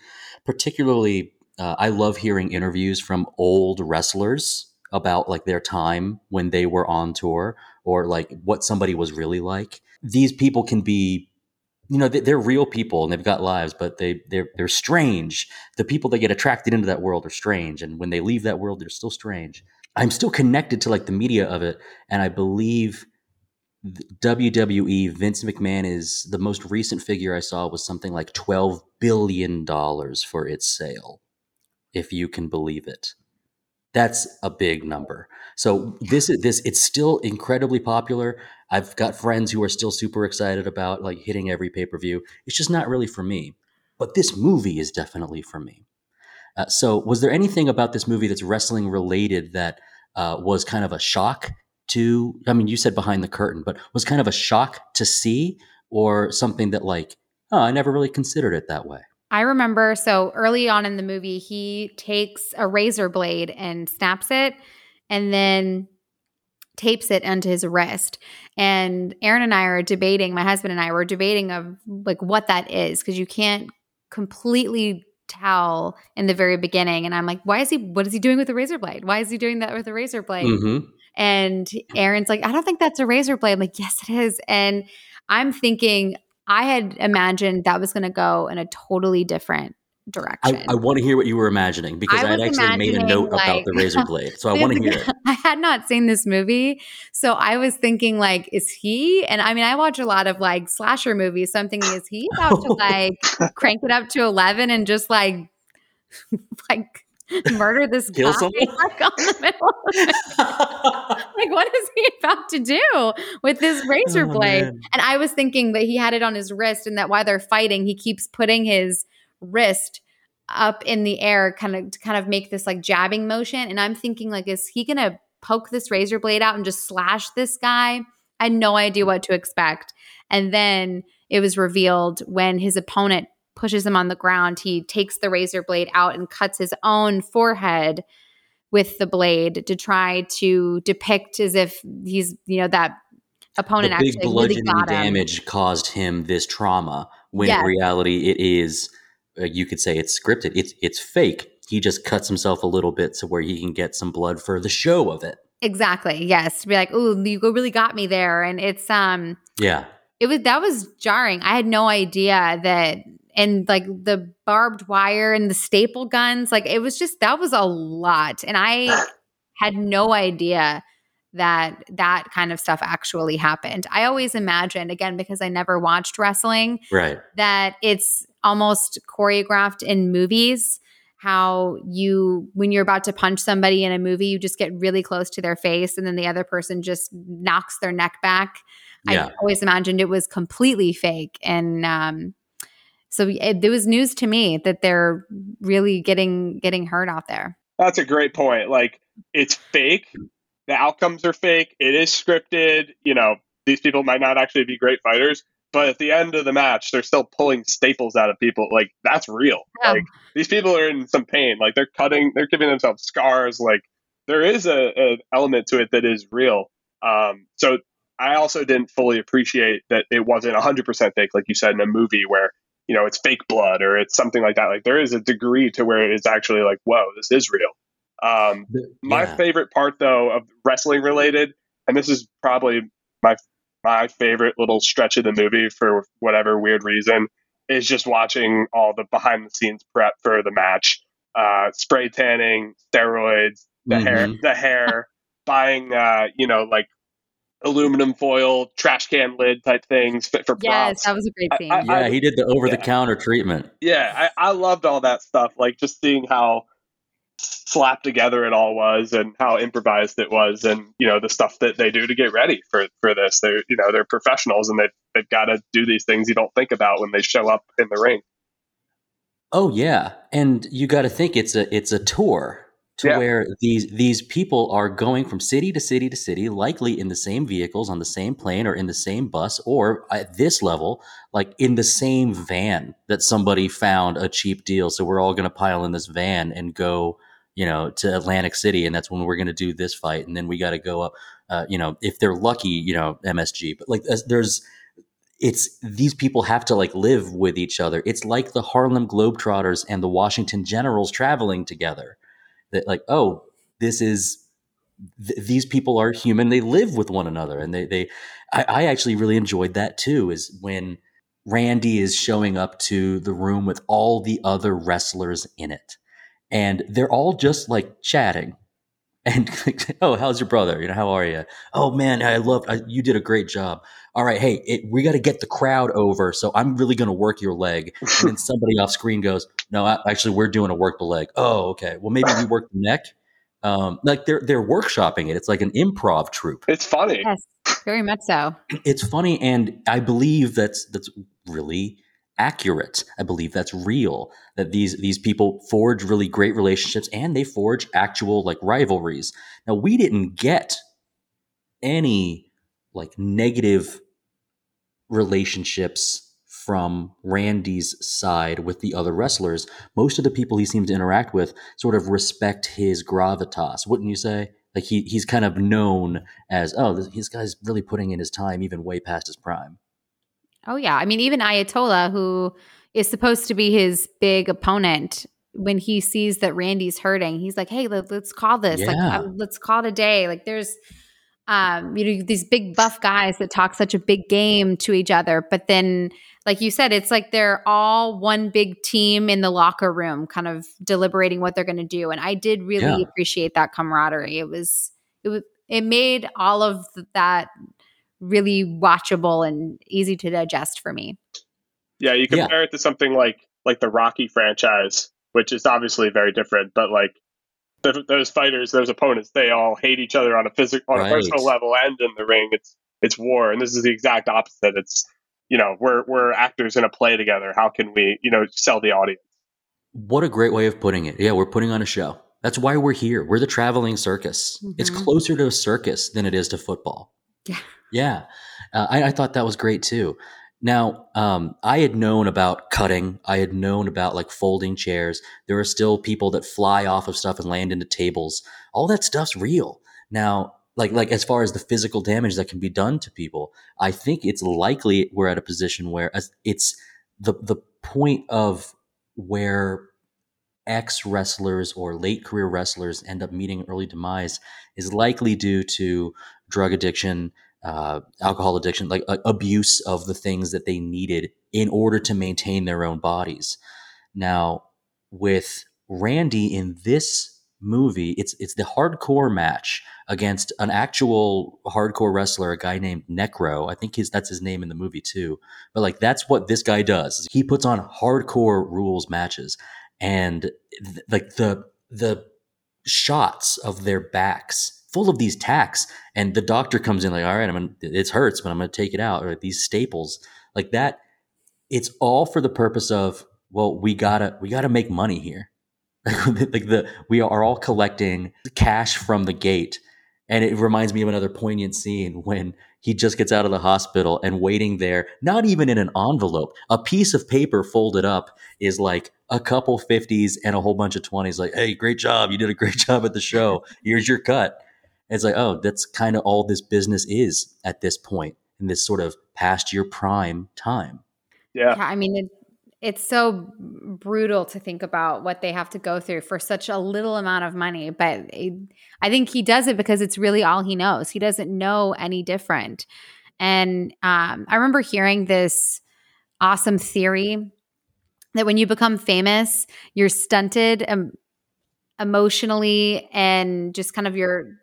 particularly. Uh, I love hearing interviews from old wrestlers about like their time when they were on tour or like what somebody was really like. These people can be you know they- they're real people and they've got lives but they they're they're strange the people that get attracted into that world are strange and when they leave that world they're still strange i'm still connected to like the media of it and i believe wwe vince mcmahon is the most recent figure i saw was something like 12 billion dollars for its sale if you can believe it that's a big number so this is this it's still incredibly popular I've got friends who are still super excited about like hitting every pay per view. It's just not really for me. But this movie is definitely for me. Uh, so, was there anything about this movie that's wrestling related that uh, was kind of a shock to? I mean, you said behind the curtain, but was kind of a shock to see, or something that like, oh, I never really considered it that way. I remember so early on in the movie, he takes a razor blade and snaps it and then tapes it onto his wrist. And Aaron and I are debating, my husband and I were debating of like what that is because you can't completely tell in the very beginning. And I'm like, why is he, what is he doing with the razor blade? Why is he doing that with the razor blade? Mm-hmm. And Aaron's like, I don't think that's a razor blade. I'm like, yes, it is. And I'm thinking, I had imagined that was going to go in a totally different direction. I, I want to hear what you were imagining because I I, had actually made a note about the razor blade, so *laughs* I want to hear it. *laughs* I had not seen this movie. So I was thinking, like, is he? And I mean, I watch a lot of like slasher movies. So I'm thinking, is he about to *laughs* like crank it up to 11 and just like, like, murder this Kill guy *laughs* like, on the middle of the like what is he about to do with this razor Oh, blade? man. and i was thinking that he had it on his wrist and that while they're fighting he keeps putting his wrist up in the air kind of to kind of make this like jabbing motion. And i'm thinking like is he gonna poke this razor blade out and just slash this guy? I had no idea what to expect. And then it was revealed when his opponent pushes him on the ground he takes the razor blade out and cuts his own forehead with the blade to try to depict as if he's you know that opponent the big actually really bludgeoning got him. damage caused him this trauma when Yes. in reality it is uh, you could say it's scripted it's it's fake he just cuts himself a little bit so where he can get some blood for the show of it Exactly. Yes. To be like, oh, you really got me there. And it's um Yeah. it was that was jarring. I had no idea that and like the barbed wire and the staple guns, like it was just that was a lot. And I *sighs* had no idea that that kind of stuff actually happened. I always imagined, again, because I never watched wrestling, Right. that it's almost choreographed in movies how you when you're about to punch somebody in a movie you just get really close to their face and then the other person just knocks their neck back Yeah. i always imagined it was completely fake and um so it, it was news to me that they're really getting getting hurt out there That's a great point. Like it's fake. The outcomes are fake. It is scripted. You know, these people might not actually be great fighters, but at the end of the match, they're still pulling staples out of people. Like that's real. Yeah. Like these people are in some pain. Like they're cutting, they're giving themselves scars. Like there is a, a element to it that is real. Um, so I also didn't fully appreciate that it wasn't 100% fake, like you said in a movie where you know it's fake blood or it's something like that. Like there is a degree to where it's actually like, whoa, this is real. Um, my Yeah. favorite part though of wrestling related, and this is probably my my favorite little stretch of the movie for whatever weird reason, is just watching all the behind the scenes prep for the match. Uh, spray tanning, steroids, the hair, Mhm. the hair, *laughs* buying uh, you know, like aluminum foil, trash can lid type things fit for yes that was a great I- scene I- Yeah, he did the over the yeah. counter treatment. yeah, I, I loved all that stuff. Like just seeing how slapped together it all was and how improvised it was and you know the stuff that they do to get ready for for this they're you know they're professionals and they've, they've got to do these things you don't think about when they show up in the ring Oh yeah, and you got to think it's a it's a tour to Yeah. where these these people are going from city to city to city, likely in the same vehicles on the same plane or in the same bus, or at this level, like in the same van that somebody found a cheap deal. So we're all going to pile in this van and go, you know, to Atlantic City, and that's when we're going to do this fight, and then we got to go up. Uh, you know, if they're lucky, you know, MSG, but like there's- there's it's these people have to like live with each other. It's like the Harlem Globetrotters and the Washington Generals traveling together. That like, oh, this is th- these people are human. They live with one another, and they they. I, I actually really enjoyed that too. Is when Randy is showing up to the room with all the other wrestlers in it, and they're all just like chatting. *laughs* And oh, how's your brother? You know, how are you? Oh man, I love you. Did a great job all right, hey, it, we got to get the crowd over. So I'm really going to work your leg. And then *laughs* somebody off screen goes, no, actually, we're doing a work the leg. Oh, okay. Well, maybe we work the neck. Um, like they're they're workshopping it. It's like an improv troupe. it's funny yes very much so *clears throat* It's funny, and I believe that's that's really accurate. I believe that's real. That these these people forge really great relationships, and they forge actual like rivalries. Now we didn't get any like negative relationships from Randy's side with the other wrestlers. Most of the people he seems to interact with sort of respect his gravitas, wouldn't you say? Like he he's kind of known as oh this, this guy's really putting in his time even way past his prime. Oh yeah, I mean even Ayatollah, who is supposed to be his big opponent, when he sees that Randy's hurting, he's like, "Hey, let, us call this. Like, um, let's call it a day." Like, there's, um, you know, these big buff guys that talk such a big game to each other, but then, like you said, it's like they're all one big team in the locker room, kind of deliberating what they're going to do. And I did really Yeah. appreciate that camaraderie. It was, it was, it made all of that really watchable and easy to digest for me. yeah you Yeah. compare it to something like like the rocky franchise which is obviously very different but like th- those fighters those opponents they all hate each other on a physical on Right. a personal level and in the ring it's it's war and this is the exact opposite it's you know we're we're actors in a play together how can we you know sell the audience What a great way of putting it. Yeah, we're putting on a show. That's why we're here. We're the traveling circus. It's Mhm. closer to a circus than it is to football. Yeah. Yeah. Uh, I, I thought that was great too. Now, um, I had known about cutting. I had known about like folding chairs. There are still people that fly off of stuff and land into tables. All that stuff's real. Now, like like as far as the physical damage that can be done to people, I think it's likely we're at a position where as- it's the the point of where ex wrestlers or late career wrestlers end up meeting early demise is likely due to drug addiction, uh, alcohol addiction, like uh, abuse of the things that they needed in order to maintain their own bodies. Now, with Randy in this movie, it's it's the hardcore match against an actual hardcore wrestler, a guy named Necro. I think his that's his name in the movie too. But like that's what this guy does. He puts on hardcore rules matches, and th- like the the shots of their backs full of these tacks and the doctor comes in like all right i'm gonna it hurts but i'm gonna take it out or these staples like that it's all for the purpose of well we gotta we gotta make money here *laughs* like the we are all collecting cash from the gate and it reminds me of another poignant scene when he just gets out of the hospital and waiting there, not even in an envelope, a piece of paper folded up is like a couple 50s and a whole bunch of 20s. Like, hey, great job. You did a great *laughs* job at the show. Here's your cut. And it's like, oh, that's kind of all this business is at this point in this sort of past your prime time. Yeah. Yeah, I mean, it, it's so brutal to think about what they have to go through for such a little amount of money. But I think he does it because it's really all he knows. He doesn't know any different. And um, I remember hearing this awesome theory that when you become famous, you're stunted emotionally and just kind of your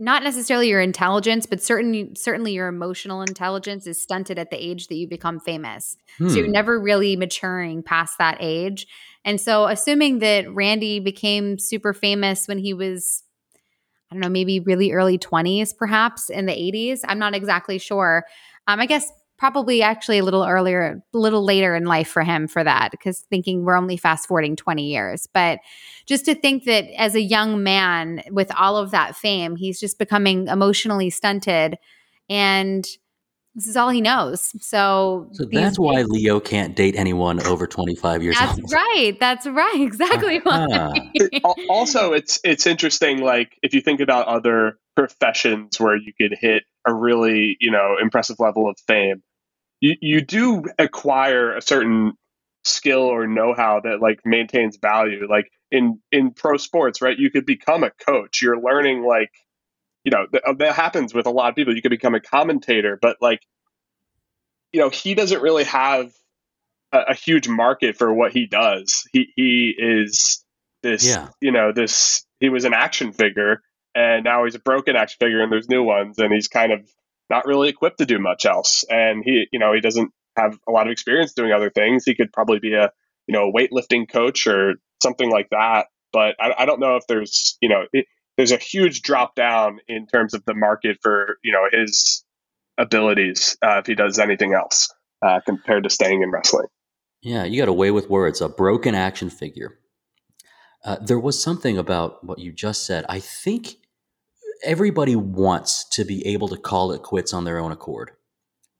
not necessarily your intelligence, but certainly certainly your emotional intelligence is stunted at the age that you become famous. Hmm. So you're hmm. never really maturing past that age. And so assuming that Randy became super famous when he was I don't know, maybe really early 20s perhaps in the 80s, I'm not exactly sure. Um, I guess probably actually a little earlier, a little later in life for him for that, because thinking we're only fast forwarding 20 years. But just to think that as a young man with all of that fame, he's just becoming emotionally stunted and this is all he knows. So, so that's why Leo can't date anyone over 25 years that's old. right. That's right. Exactly uh-huh. it, also, it's it's interesting like if you think about other professions where you could hit a really, you know, impressive level of fame you, you do acquire a certain skill or know-how that like maintains value. Like in in pro sports right you could become a coach. You're learning like you know th- uh, that happens with a lot of people. You could become a commentator but like you know he doesn't really have a, a huge market for what he does. He he is this yeah. you know this he was an action figure and now he's a broken action figure and there's new ones and he's kind of not really equipped to do much else. And he, you know, he doesn't have a lot of experience doing other things. He could probably be a, you know, a weightlifting coach or something like that. But I, I don't know if there's, you know, it, there's a huge drop down in terms of the market for, you know, his abilities uh, if he does anything else uh, compared to staying in wrestling. Yeah, you got away with words, a broken action figure. Uh, there was something about what you just said. I think everybody wants to be able to call it quits on their own accord.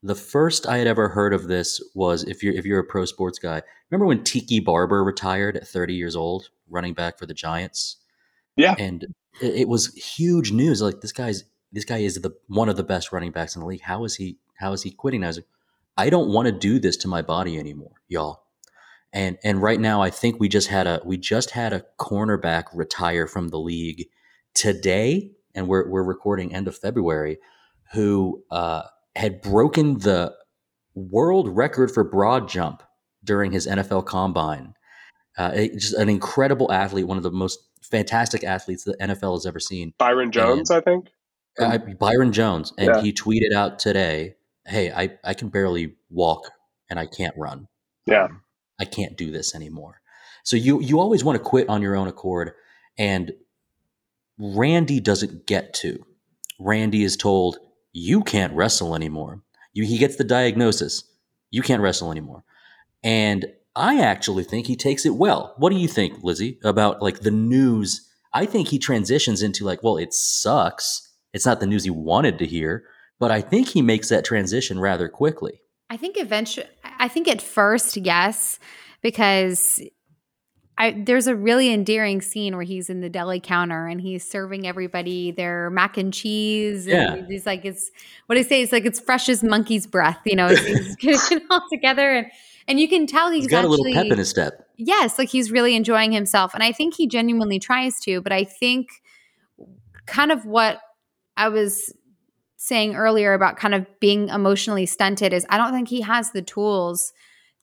The first I had ever heard of this was if you're if you're a pro sports guy. Remember when Tiki Barber retired at 30 years old, running back for the Giants? Yeah, and it, was huge news. Like this guy's this guy is the one of the best running backs in the league. How is he? How is he quitting? I was like, I don't want to do this to my body anymore, y'all. And and right now, I think we just had a we just had a cornerback retire from the league today and we're we're recording end of February, who uh, had broken the world record for broad jump during his NFL combine. Uh, just an incredible athlete, one of the most fantastic athletes the NFL has ever seen. Byron Jones, and, I think. Uh, Byron Jones, and yeah. he tweeted out today, "Hey, I I can barely walk and I can't run. Yeah, um, I can't do this anymore." So you you always want to quit on your own accord, and Randy doesn't get to. Randy is told, you can't wrestle anymore. You, he gets the diagnosis. You can't wrestle anymore. And I actually think he takes it well. What do you think, Lizzy, about like the news? I think he transitions into like, well, it sucks. It's not the news he wanted to hear, but I think he makes that transition rather quickly. I think eventually, I think at first, yes, because I, there's a really endearing scene where he's in the deli counter and he's serving everybody their mac and cheese. And yeah. he's like, it's what I say, it's like it's fresh as monkey's breath, you know, he's *laughs* getting it all together. And, and you can tell he's, he's got actually, a little pep in his step. Yes, like he's really enjoying himself, and I think he genuinely tries to. But I think kind of what I was saying earlier about kind of being emotionally stunted is I don't think he has the tools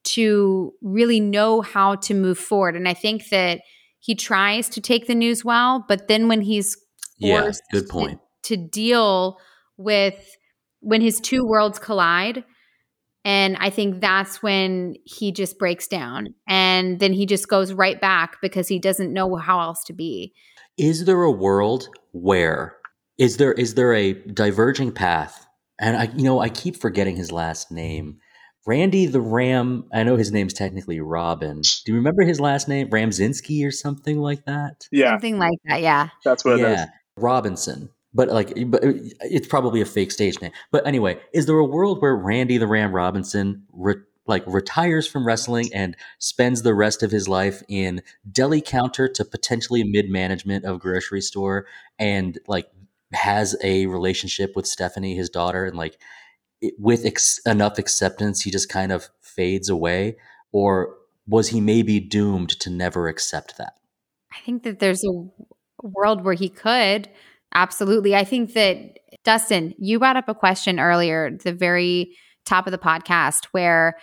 to really know how to move forward. And I think that he tries to take the news well, but then when he's yeah, good point. To, to deal with when his two worlds collide, and I think that's when he just breaks down. And then he just goes right back because he doesn't know how else to be. Is there a world where is there is there a diverging path? And I you know, I keep forgetting his last name. Randy the Ram, I know his name's technically Robin. Do you remember his last name? Ramzinski or something like that? Yeah. Something like that, yeah. That's what yeah. it is. Robinson. But like but it's probably a fake stage name. But anyway, is there a world where Randy the Ram Robinson re- like retires from wrestling and spends the rest of his life in deli counter to potentially mid management of grocery store and like has a relationship with Stephanie, his daughter, and like it, with ex- enough acceptance, he just kind of fades away? Or was he maybe doomed to never accept that? I think that there's a world where he could. Absolutely. I think that, Dustin, you brought up a question earlier, the very top of the podcast, where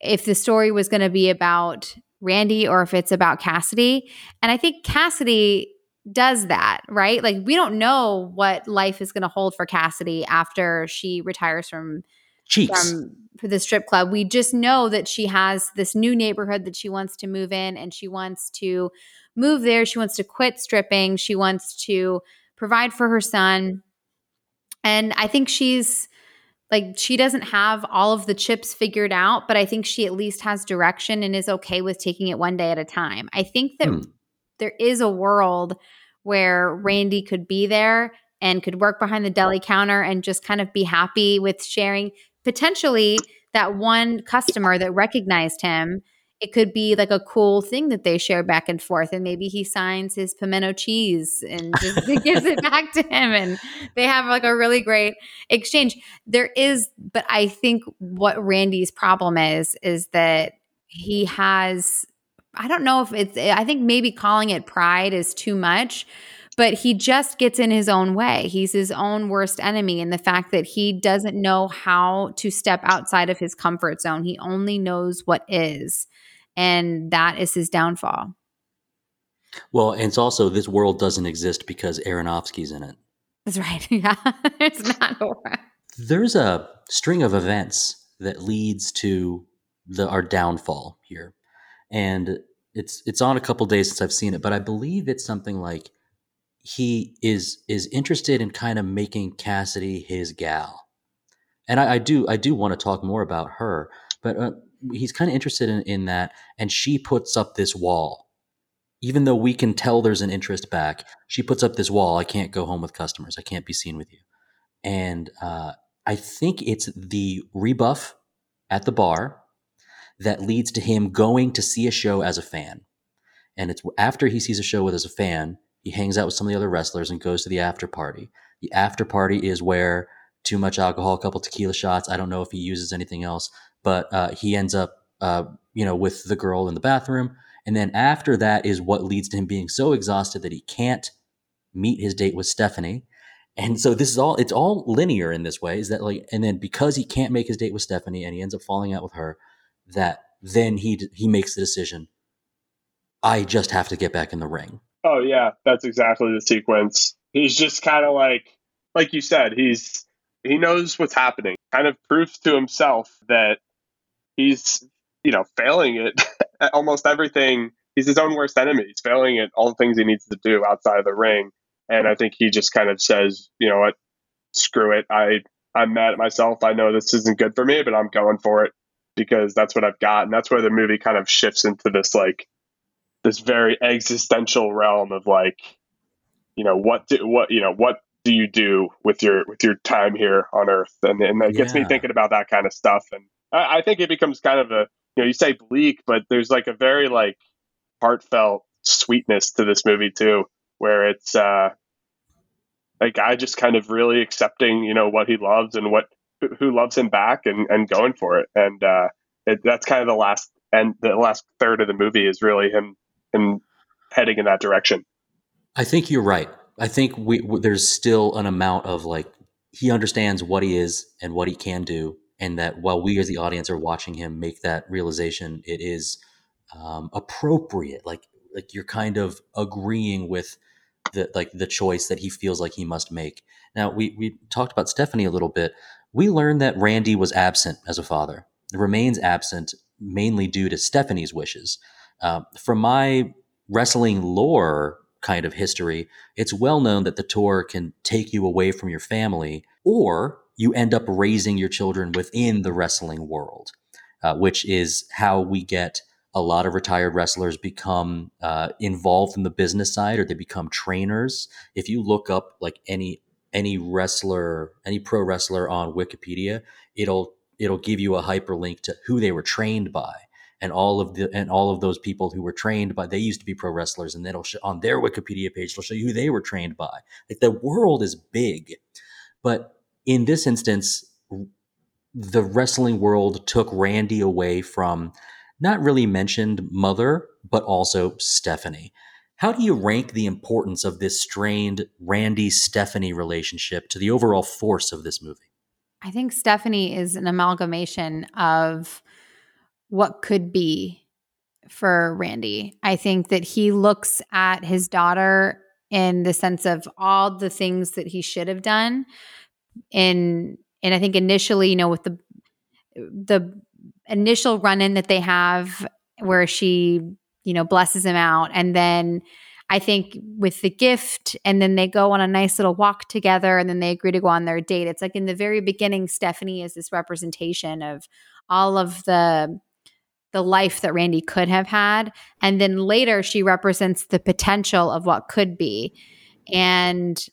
if the story was going to be about Randy or if it's about Cassidy. And I think Cassidy does that, right? Like we don't know what life is going to hold for Cassidy after she retires from Cheeks. from the strip club. We just know that she has this new neighborhood that she wants to move in and she wants to move there. She wants to quit stripping. She wants to provide for her son. And I think she's like she doesn't have all of the chips figured out, but I think she at least has direction and is okay with taking it one day at a time. I think that hmm there is a world where Randy could be there and could work behind the deli counter and just kind of be happy with sharing. Potentially that one customer that recognized him it could be like a cool thing that they share back and forth and maybe he signs his pimento cheese and *laughs* just gives it back to him and they have like a really great exchange. There is but i think what randy's problem is is that he has I don't know if it's, I think maybe calling it pride is too much, but he just gets in his own way. He's his own worst enemy. And the fact that he doesn't know how to step outside of his comfort zone, he only knows what is. And that is his downfall. Well, and it's also this world doesn't exist because Aronofsky's in it. That's right. *laughs* Yeah. it's not a There's a string of events that leads to the our downfall here and it's it's on a couple days since I've seen it, but I believe it's something like he is is interested in kind of making Cassidy his gal, and I, I do I do want to talk more about her, but uh, he's kind of interested in, in that, and she puts up this wall. Even though we can tell there's an interest back, she puts up this wall. I can't go home with customers. I can't be seen with you, and uh, I think it's the rebuff at the bar that leads to him going to see a show as a fan. And it's after he sees a show with as a fan, he hangs out with some of the other wrestlers and goes to the after party. The after party is where too much alcohol, a couple tequila shots. I don't know if he uses anything else, but uh, he ends up, uh, you know, with the girl in the bathroom. And then after that is what leads to him being so exhausted that he can't meet his date with Stephanie. And so this is all, it's all linear in this way is that like, and then because he can't make his date with Stephanie and he ends up falling out with her, that then he he makes the decision. I just have to get back in the ring. Oh yeah, that's exactly the sequence. He's just kind of like like you said, he's he knows what's happening. Kind of proof to himself that he's you know failing it *laughs* at almost everything. He's his own worst enemy. He's failing at all the things he needs to do outside of the ring. And I think he just kind of says, you know what, screw it. I I'm mad at myself. I know this isn't good for me, but I'm going for it because that's what I've got. And that's where the movie kind of shifts into this like this very existential realm of like, you know, what do what you know, what do you do with your with your time here on Earth? And and that gets yeah. me thinking about that kind of stuff. And I, I think it becomes kind of a you know, you say bleak, but there's like a very like heartfelt sweetness to this movie too, where it's uh a guy just kind of really accepting, you know, what he loves and what who loves him back and, and going for it. And uh, it, that's kind of the last and the last third of the movie is really him him heading in that direction. I think you're right. I think we, w there's still an amount of like he understands what he is and what he can do, and that while we as the audience are watching him make that realization, it is um, appropriate. Like like you're kind of agreeing with the like the choice that he feels like he must make. Now we we talked about Stephanie a little bit. We learned that Randy was absent as a father. Remains absent mainly due to Stephanie's wishes. Uh, from my wrestling lore kind of history, it's well known that the tour can take you away from your family, or you end up raising your children within the wrestling world, uh, which is how we get a lot of retired wrestlers become uh, involved in the business side or they become trainers. If you look up like any any wrestler, any pro wrestler on Wikipedia, it'll it'll give you a hyperlink to who they were trained by. And all of the and all of those people who were trained by they used to be pro wrestlers and it'll show on their wikipedia page it'll show you who they were trained by. Like the world is big. But in this instance the wrestling world took randy away from not really mentioned mother but also stephanie how do you rank the importance of this strained randy stephanie relationship to the overall force of this movie I think Stephanie is an amalgamation of what could be for Randy. I think that he looks at his daughter in the sense of all the things that he should have done. And and I think initially, you know, with the the initial run in that they have where she, you know, blesses him out and then I think with the gift, and then they go on a nice little walk together, and then they agree to go on their date. It's like in the very beginning, Stephanie is this representation of all of the the life that Randy could have had, and then later she represents the potential of what could be. And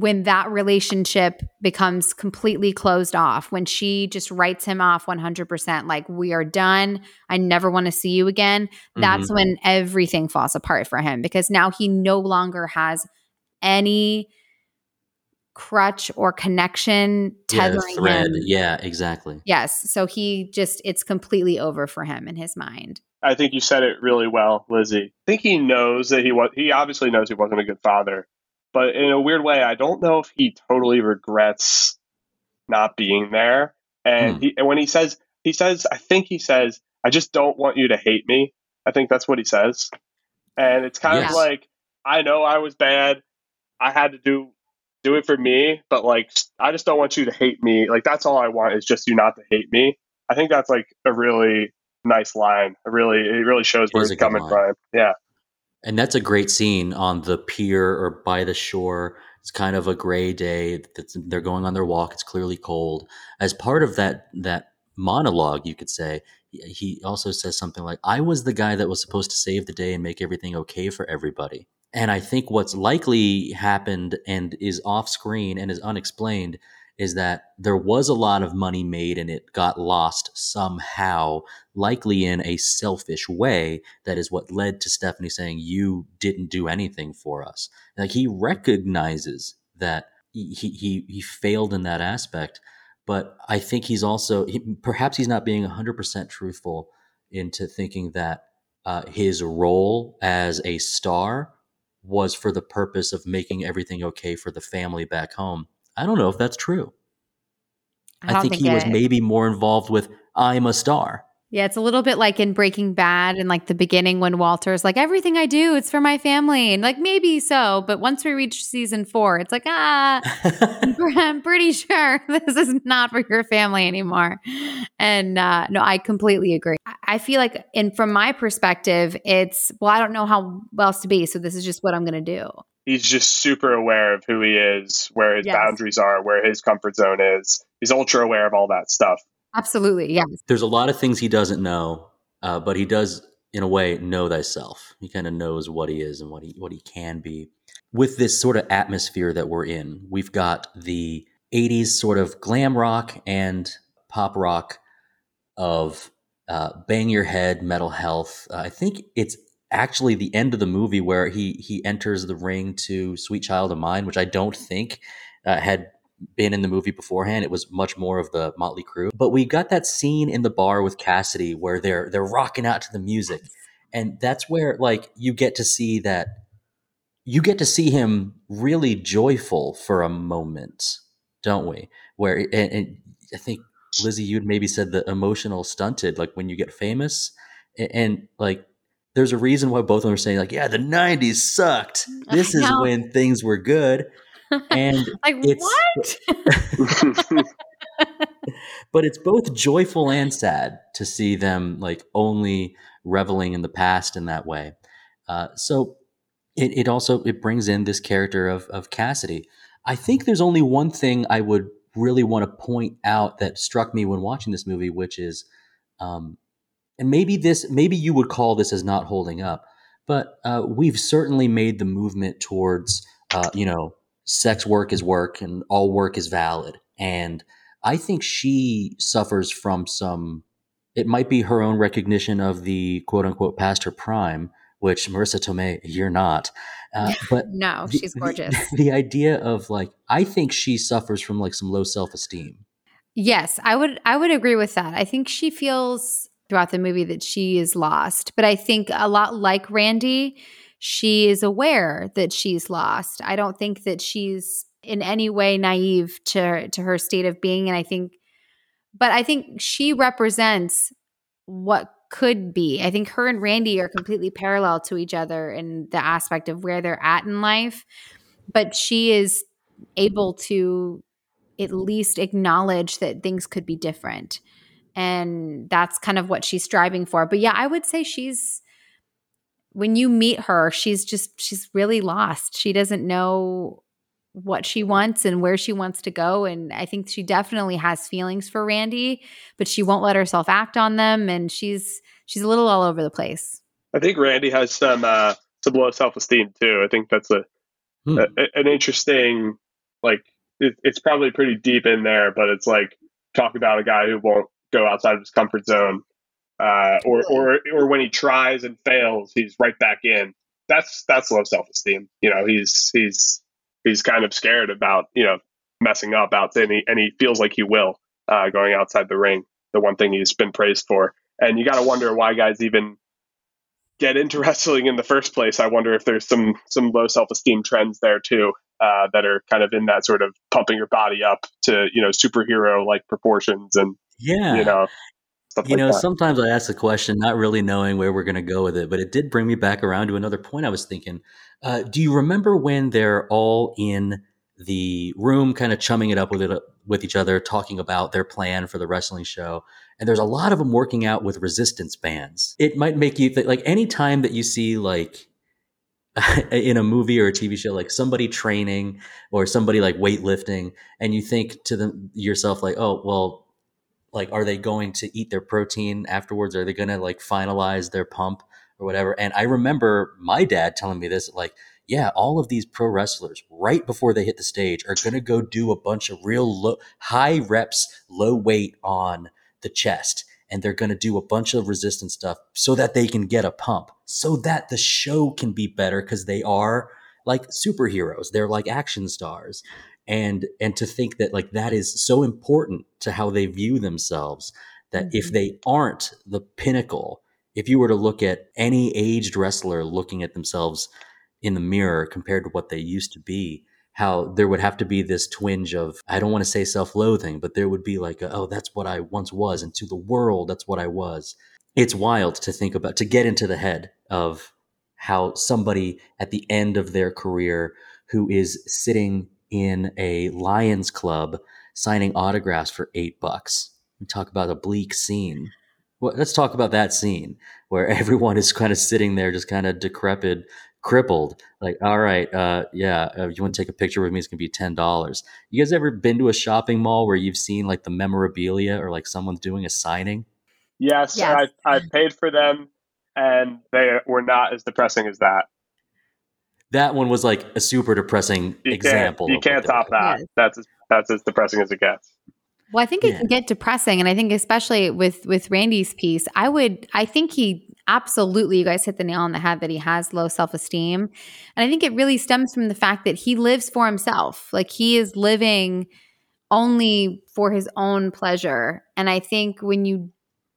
when that relationship becomes completely closed off, when she just writes him off 100%, like, we are done, I never want to see you again, mm-hmm. that's when everything falls apart for him because now he no longer has any crutch or connection tethering yeah, thread. him. Yeah, exactly. Yes. So he just, it's completely over for him in his mind. I think you said it really well, Lizzy. I think he knows that he was, he obviously knows he wasn't a good father but in a weird way, I don't know if he totally regrets not being there. And, hmm. he, and when he says, he says, I think he says, I just don't want you to hate me. I think that's what he says. And it's kind yes. of like, I know I was bad. I had to do do it for me, but like I just don't want you to hate me. Like that's all I want is just you not to hate me. I think that's like a really nice line. It really it really shows where he's coming from. Yeah. And that's a great scene on the pier or by the shore. It's kind of a gray day. They're going on their walk. It's clearly cold. As part of that that monologue, you could say, he also says something like, "I was the guy that was supposed to save the day and make everything okay for everybody." And I think what's likely happened and is off screen and is unexplained is that there was a lot of money made and it got lost somehow, likely in a selfish way. That is what led to Stephanie saying, You didn't do anything for us. Like he recognizes that he, he, he failed in that aspect. But I think he's also, he, perhaps he's not being 100% truthful into thinking that uh, his role as a star was for the purpose of making everything okay for the family back home I don't know if that's true. I, I think, think, he it, was maybe more involved with I'm a star. Yeah, it's a little bit like in Breaking Bad and like the beginning when Walter's like, everything I do, it's for my family. And like, maybe so. But once we reach season four, it's like, ah, *laughs* *laughs* I'm pretty sure *laughs* this is not for your family anymore. And uh, no, I completely agree. I feel like, and from my perspective, it's, well, I don't know how else to be. So this is just what I'm going to do he's just super aware of who he is, where his yes. boundaries are, where his comfort zone is. He's ultra aware of all that stuff. Absolutely, yes. There's a lot of things he doesn't know, uh, but he does, in a way, know thyself. He kind of knows what he is and what he what he can be. With this sort of atmosphere that we're in, we've got the '80s sort of glam rock and pop rock of uh, bang your head, metal health. Uh, I think it's actually the end of the movie where he he enters the ring to Sweet Child of Mine, which I don't think uh, had been in the movie beforehand. It was much more of the Mötley Crüe. But we got that scene in the bar with Cassidy where they're they're rocking out to the music. And that's where like you get to see that you get to see him really joyful for a moment, don't we? Where and, and I think Lizzy, you'd maybe said the emotional stunted, like when you get famous, and, and, like there's a reason why both of them are saying like, yeah, the '90s sucked. *laughs* This is when things were good, and *laughs* like it's, what? *laughs* but it's both joyful and sad to see them like only reveling in the past in that way. Uh, so it, it also it brings in this character of of Cassidy. I think there's only one thing I would really want to point out that struck me when watching this movie, which is, um, and maybe this, maybe you would call this as not holding up, but uh, we've certainly made the movement towards, uh, you know, sex work is work and all work is valid. And I think she suffers from some, it might be her own recognition of the quote unquote past her prime, which Marisa Tomei, you're not. Uh, *laughs* but no, the- she's gorgeous. The, *laughs* the idea of like, I think she suffers from like some low self esteem. Yes, I would I would agree with that. I think she feels throughout the movie that she is lost, but I think a lot like Randy, she is aware that she's lost. I don't think that she's in any way naive to to her state of being and I think but I think she represents what could be. I think her and Randy are completely parallel to each other in the aspect of where they're at in life, but she is able to at least acknowledge that things could be different. And that's kind of what she's striving for. But yeah, I would say she's when you meet her, she's just she's really lost. She doesn't know what she wants and where she wants to go and I think she definitely has feelings for Randy, but she won't let herself act on them and she's she's a little all over the place. I think Randy has some uh, some low self esteem too. I think that's a, Hmm. a an interesting like it, it's probably pretty deep in there, but it's like talk about a guy who won't go outside of his comfort zone, uh, or or or when he tries and fails, he's right back in. That's that's low self esteem. You know, he's he's he's kind of scared about you know messing up out and he and he feels like he will uh, going outside the ring. The one thing he's been praised for, and you got to wonder why guys even get into *laughs* wrestling in the first place. I wonder if there's some some low self esteem trends there too uh, that are kind of in that sort of pumping your body up to you know superhero like proportions and Yeah. you know You like know, that. sometimes I ask the question, not really knowing where we're going to go with it, but it did bring me back around to another point I was thinking. Uh, do you remember when they're all in the room, kind of chumming it up with it with each other, talking about their plan for the wrestling show? And there's a lot of them working out with resistance bands. It might make you think, like any time that you see like *laughs* in a movie or a TV show, like somebody training or somebody like weightlifting, and you think to them yourself like, oh well, like are they going to eat their protein afterwards? Are they going to like finalize their pump or whatever? And i remember my dad telling me this like yeah all of these pro wrestlers right before they hit the stage are going to go do a bunch of real low high reps low weight on the chest and they're going to do a bunch of resistance stuff so that they can get a pump so that the show can be better because they are like superheroes. They're like action stars and and to think that like that is so important to how they view themselves that if Mhm. they aren't the pinnacle if you were to look at any aged wrestler looking at themselves in the mirror compared to what they used to be how there would have to be this twinge of i don't want to say self-loathing but there would be like a, oh that's what i once was and to the world that's what i was it's wild to think about to get into the head of how somebody at the end of their career who is sitting in a Lions club signing autographs for eight bucks. We talk about a bleak scene. Well, let's talk about that scene where *laughs* everyone is kind of sitting there, just kind of decrepit, crippled. Like, all right, uh, yeah, uh, you want to take a picture with me? It's gonna be ten dollars. You guys ever been to a shopping mall where you've seen like the memorabilia or like someone's doing a signing? yes, Yes. I I paid for them and they were not as depressing as that. That one was like a super depressing You example. can't you can't they top that. Yes. That's as, that's as depressing as it gets. Well, I think it Yeah. can get depressing, and I think especially with with Randy's piece, I would, I think he absolutely, you guys hit the nail on the head that he has low self esteem, and I think it really stems from the fact that he lives for himself. Like he is living only for his own pleasure. And I think when you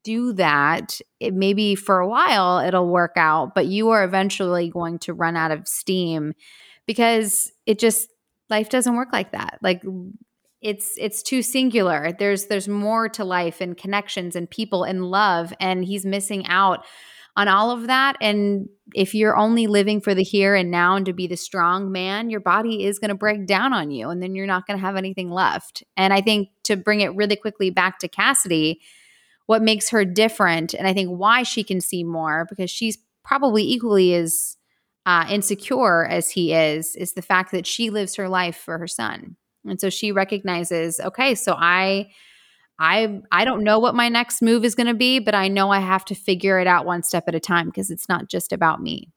do that, it maybe for a while it'll work out, but you are eventually going to run out of steam because it just life doesn't work like that. Like it's it's too singular. There's there's more to life and connections and people and love and he's missing out on all of that and if you're only living for the here and now and to be the strong man, your body is going to break down on you and then you're not going to have anything left. And I think to bring it really quickly back to Cassidy, what makes her different and I think why she can see more because she's probably equally as uh, insecure as he is is the fact that she lives her life for her son. And so she recognizes okay so i i i don't know what my next move is going to be but i know i have to figure it out one step at a time because it's not just about me.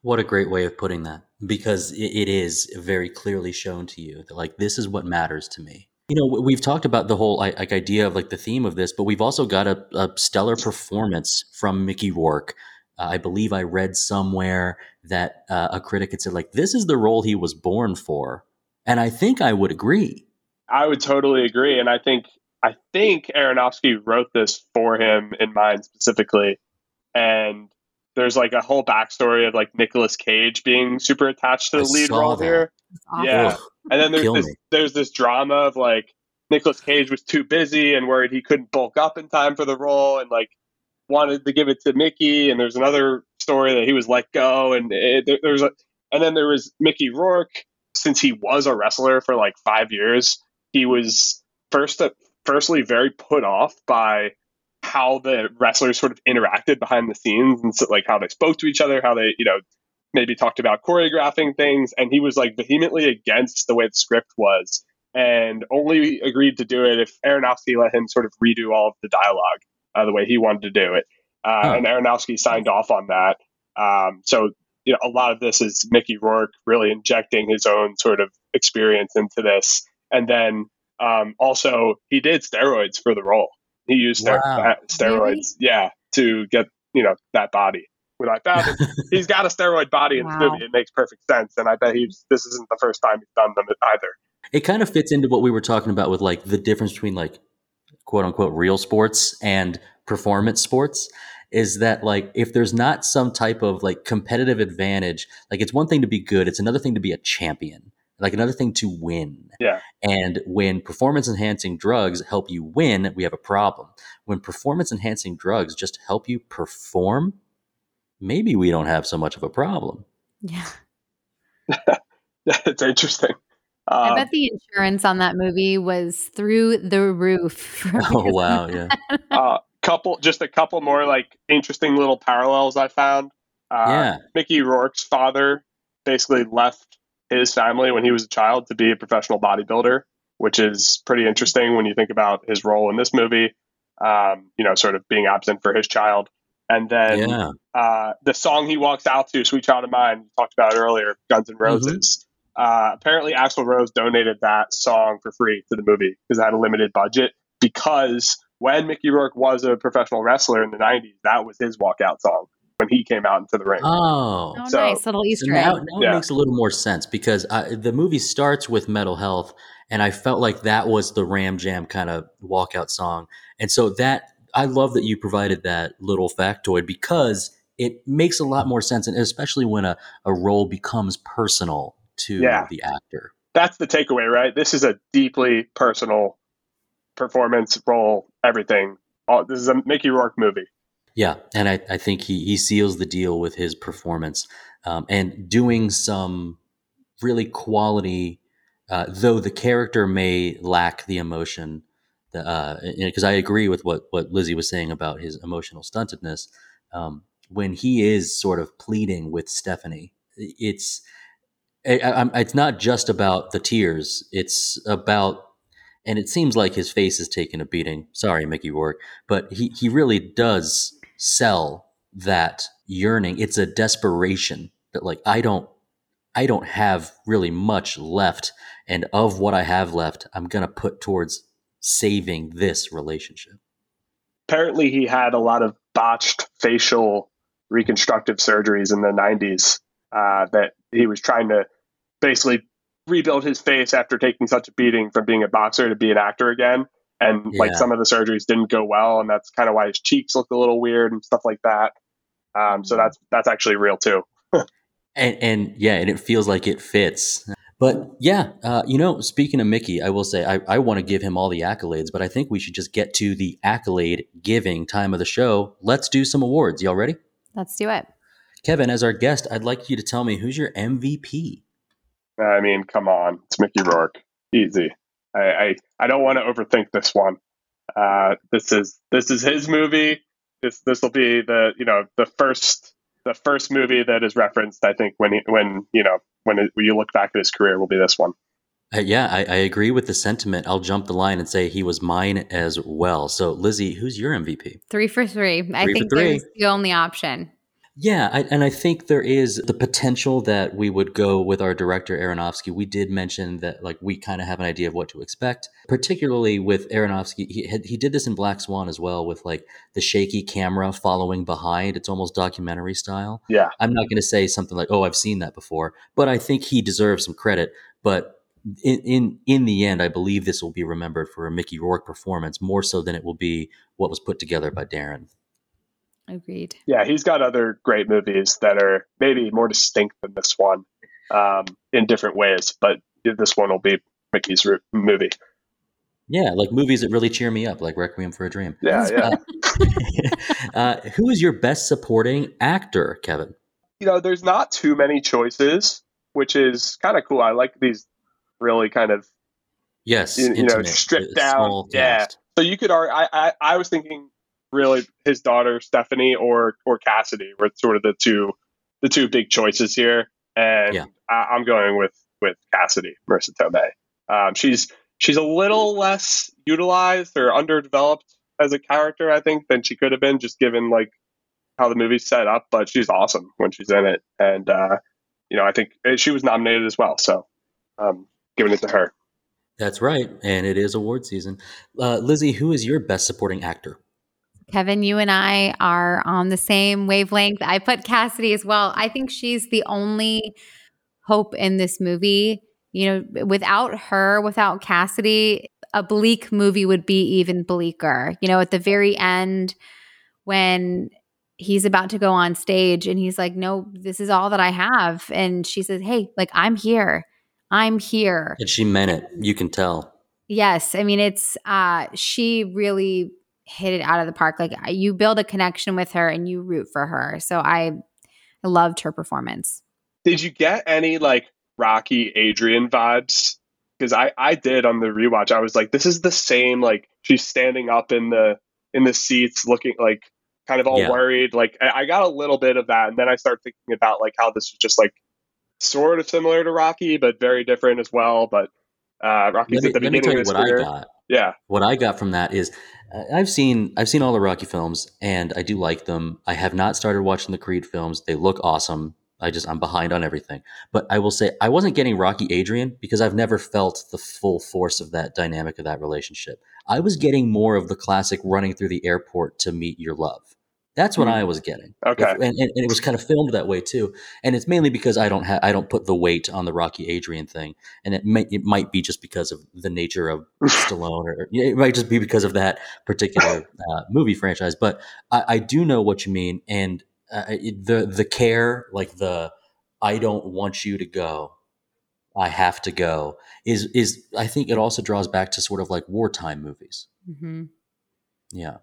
What a great way of putting that because it is very clearly shown to you that like this is what matters to me you know, we've talked about the whole like idea of like the theme of this, but we've also got a, a stellar performance from Mickey Rourke. Uh, I believe I read somewhere that uh, a critic had said like this is the role he was born for, and I think I would agree. I would totally agree, and I think I think Aronofsky wrote this for him in mind specifically, and there's like a whole backstory of like Nicolas Cage being super attached to the I lead role that. here. Yeah, and then there's this there's this drama of like Nicolas Cage was too busy and worried he couldn't bulk up in time for the role, and like wanted to give it to Mickey. And there's another story that he was let go, and it, there's a and then there was Mickey Rourke. Since he was a wrestler for like five years, he was first firstly very put off by how the wrestlers sort of interacted behind the scenes and so, like how they spoke to each other, how they, you know, maybe talked about choreographing things. And he was like vehemently against the way the script was and only agreed to do it if Aronofsky let him sort of redo all of the dialogue uh, the way he wanted to do it. Uh. And Aronofsky signed off on that. Um, so, you know, a lot of this is Mickey Rourke really injecting his own sort of experience into this. And then um, also, he did steroids for the role. He used wow. Uh, steroids, really? yeah, to get you know that body. We're like that. *laughs* he's got a steroid body in wow. this movie. It makes perfect sense, and I bet he's this isn't the first time he's done them either. It kind of fits into what we were talking about with like the difference between like quote unquote real sports and performance sports is that like if there's not some type of like competitive advantage like it's one thing to be good it's another thing to be a champion like another thing to win. Yeah. And when performance enhancing drugs help you win, we have a problem. When performance enhancing drugs just help you perform, maybe we don't have so much of a problem. Yeah. *laughs* it's interesting. Um, I bet the insurance on that movie was through the roof. *laughs* Oh wow, yeah. uh, couple, just a couple more like interesting little parallels I found. Uh, yeah. Mickey Rourke's father basically left his family when he was a child to be a professional bodybuilder, which is pretty interesting when you think about his role in this movie. Um, you know, sort of being absent for his child. And then yeah. uh, the song he walks out to, "Sweet Child o' Mine," we talked about earlier, Guns N'. Roses. Mm-hmm. Uh, apparently, Axl Rose donated that song for free to the movie because it had a limited budget. Because when Mickey Rourke was a professional wrestler in the '90s, that was his walkout song when he came out into the ring. Oh, oh so, nice little Easter so now, now yeah. it makes a little more sense because I, the movie starts with Metal Health, and I felt like that was the Ram Jam kind of walkout song, and so that I love that you provided that little factoid because it makes a lot more sense, and especially when a, a role becomes personal to yeah. the actor. That's the takeaway, right? This is a deeply personal performance role, everything. All, this is a Mickey Rourke movie. Yeah, and I, I think he he seals the deal with his performance um, and doing some really quality. Uh, though the character may lack the emotion, because uh, I agree with what what Lizzy was saying about his emotional stuntedness. Um, when he is sort of pleading with Stephanie, it's I, it's not just about the tears. It's about and it seems like his face is taking a beating. Sorry, Mickey Rourke, but he he really does sell that yearning. It's a desperation that like I don't I don't have really much left and of what I have left, I'm going to put towards saving this relationship. Apparently he had a lot of botched facial reconstructive surgeries in the 90s uh, that he was trying to basically rebuild his face after taking such a beating from being a boxer to be an actor again. And like some of the surgeries didn't go well, and that's kind of why his cheeks look a little weird and stuff like that. Um, so that's that's actually real too. *laughs* and and yeah, and it feels like it fits. But yeah, uh, you know, speaking of Mickey, I will say I, I want to give him all the accolades, but I think we should just get to the accolade giving time of the show. Let's do some awards. Y'all ready? Let's do it. Kevin, as our guest, I'd like you to tell me who's your MVP. I mean, come on, it's Mickey Rourke, easy. I I, I don't want to overthink this one. Uh, this is this is his movie. This this will be the you know the first the first movie that is referenced. I think when he, when you know when, it, when you look back at his career, will be this one. Uh, yeah, I, I agree with the sentiment. I'll jump the line and say he was mine as well. So, Lizzy, who's your MVP? Three for three. I Three for think three. there's the only option. Yeah, I, and I think there is the potential that we would go with our director Aronofsky. We did mention that, like, we kind of have an idea of what to expect, particularly with Aronofsky. He had, he did this in Black Swan as well, with like the shaky camera following behind. It's almost documentary style. Yeah. I'm not going to say something like, "Oh, I've seen that before," but I think he deserves some credit. But in in in the end, I believe this will be remembered for a Mickey Rourke performance more so than it will be what was put together by Darren. Agreed. Yeah, he's got other great movies that are maybe more distinct than this one um, in different ways, but this one will be Mickey's ro- movie. Yeah, like movies that really cheer me up, like Requiem for a Dream. Yeah, yeah. *laughs* uh, who is your best supporting actor, Kevin? you know, there's not too many choices, which is kind of cool. I like these really kind of Yes, you, you know stripped uh, down. small Yeah. So you could argue. I, I I was thinking really his daughter Stephanie or or Cassidy were sort of the two the two big choices here, and Yeah. I, I'm going with with Cassidy Marisa Tomei. Um, she's she's a little less utilized or underdeveloped as a character, I think, than she could have been, just given like how the movie's set up. But she's awesome when she's in it, and uh, you know I think eh, she was nominated as well. So um, giving it to her. That's right, and it is award season. Uh, Lizzy, who is your best supporting actor? Kevin, you and I are on the same wavelength. I put Cassidy as well. I think she's the only hope in this movie. You know, without her, without Cassidy, a bleak movie would be even bleaker. You know, at the very end, when he's about to go on stage and he's like, No, this is all that I have. And she says, Hey, like, I'm here. I'm here. And she meant it. You can tell. Yes, I mean it's uh she really hit it out of the park. Like you build a connection with her and you root for her. So I I loved her performance. Did you get any like Rocky Adrian vibes? Because I I did on the rewatch. I was like, this is the same. Like she's standing up in the in the seats, looking like kind of all Yeah. worried. Like I, I got a little bit of that, and then I started thinking about like how this was just like sort of similar to Rocky, but very different as well. But uh, Rocky's Let me, at the beginning of his what career. I got. Yeah, What I got from that is I've seen I've seen all the Rocky films and I do like them. I have not started watching the Creed films. They look awesome. I just I'm behind on everything. But I will say I wasn't getting Rocky Adrian because I've never felt the full force of that dynamic of that relationship. I was getting more of the classic running through the airport to meet your love. That's what Hmm. I was getting. Okay. and, and, and it was kind of filmed that way too. And it's mainly because I don't have I don't put the weight on the Rocky Adrian thing, and it may, it might be just because of the nature of *laughs* Stallone, or it might just be because of that particular uh, movie franchise. But I, I do know what you mean, and uh, the the care, like the I don't want you to go, I have to go, is is I think it also draws back to sort of like wartime movies. hmm Yeah.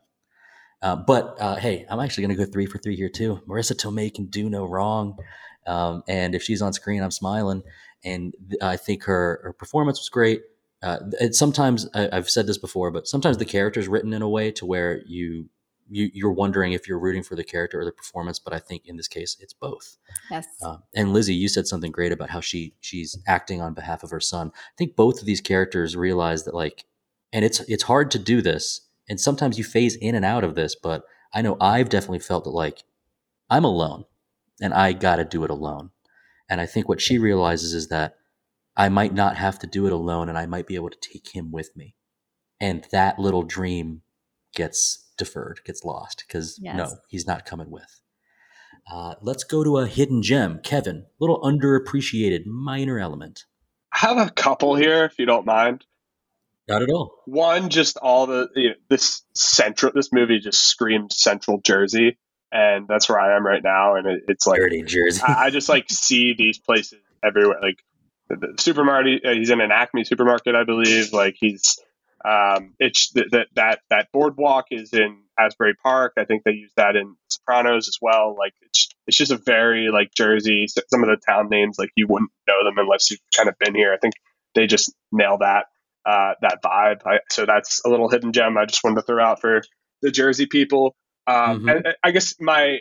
Uh, but uh, hey, I'm actually going to go three for three here too. Marisa Tomei can do no wrong, um, and if she's on screen, I'm smiling. And th- I think her her performance was great. Uh, sometimes I, I've said this before, but sometimes the character is written in a way to where you you you're wondering if you're rooting for the character or the performance. But I think in this case, it's both. Yes. Uh, and Lizzy, you said something great about how she she's acting on behalf of her son. I think both of these characters realize that like, and it's it's hard to do this, and sometimes you phase in and out of this. But I know I've definitely felt that like I'm alone, and I got to do it alone. And I think what she realizes is that I might not have to do it alone, and I might be able to take him with me. And that little dream gets deferred, gets lost because Yes. no, he's not coming with. Uh, let's go to a hidden gem, Kevin. Little underappreciated minor element. I have a couple here, if you don't mind. Not at all. One, just all the you know, this central. This movie just screamed Central Jersey, and that's where I am right now. And it, it's like Dirty Jersey. I, I just like see these places everywhere. Like the, the supermarket, uh, he's in an Acme supermarket, I believe. Like he's, um, it's that that that that boardwalk is in Asbury Park. I think they use that in Sopranos as well. Like it's it's just a very like Jersey. Some of the town names like you wouldn't know them unless you've kind of been here. I think they just nail that uh, that vibe. I, so that's a little hidden gem I just wanted to throw out for the Jersey people. Um, Mhm. and, and I guess my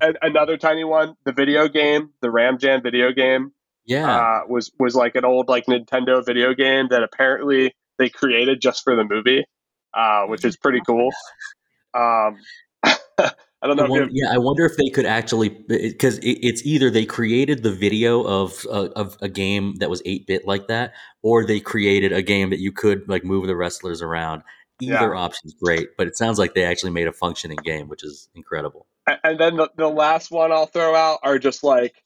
a, another tiny one, the video game, the Ram Jam video game, yeah. uh, was was like an old like Nintendo video game that apparently they created just for the movie, uh, which is pretty cool. *laughs* Um, *laughs* I don't know. I wonder, yeah, I wonder if they could actually because it, it's either they created the video of uh, of a game that was eight bit like that, or they created a game that you could like move the wrestlers around. Either Yeah. option's great, but it sounds like they actually made a functioning game, which is incredible. And then the, the last one I'll throw out are just like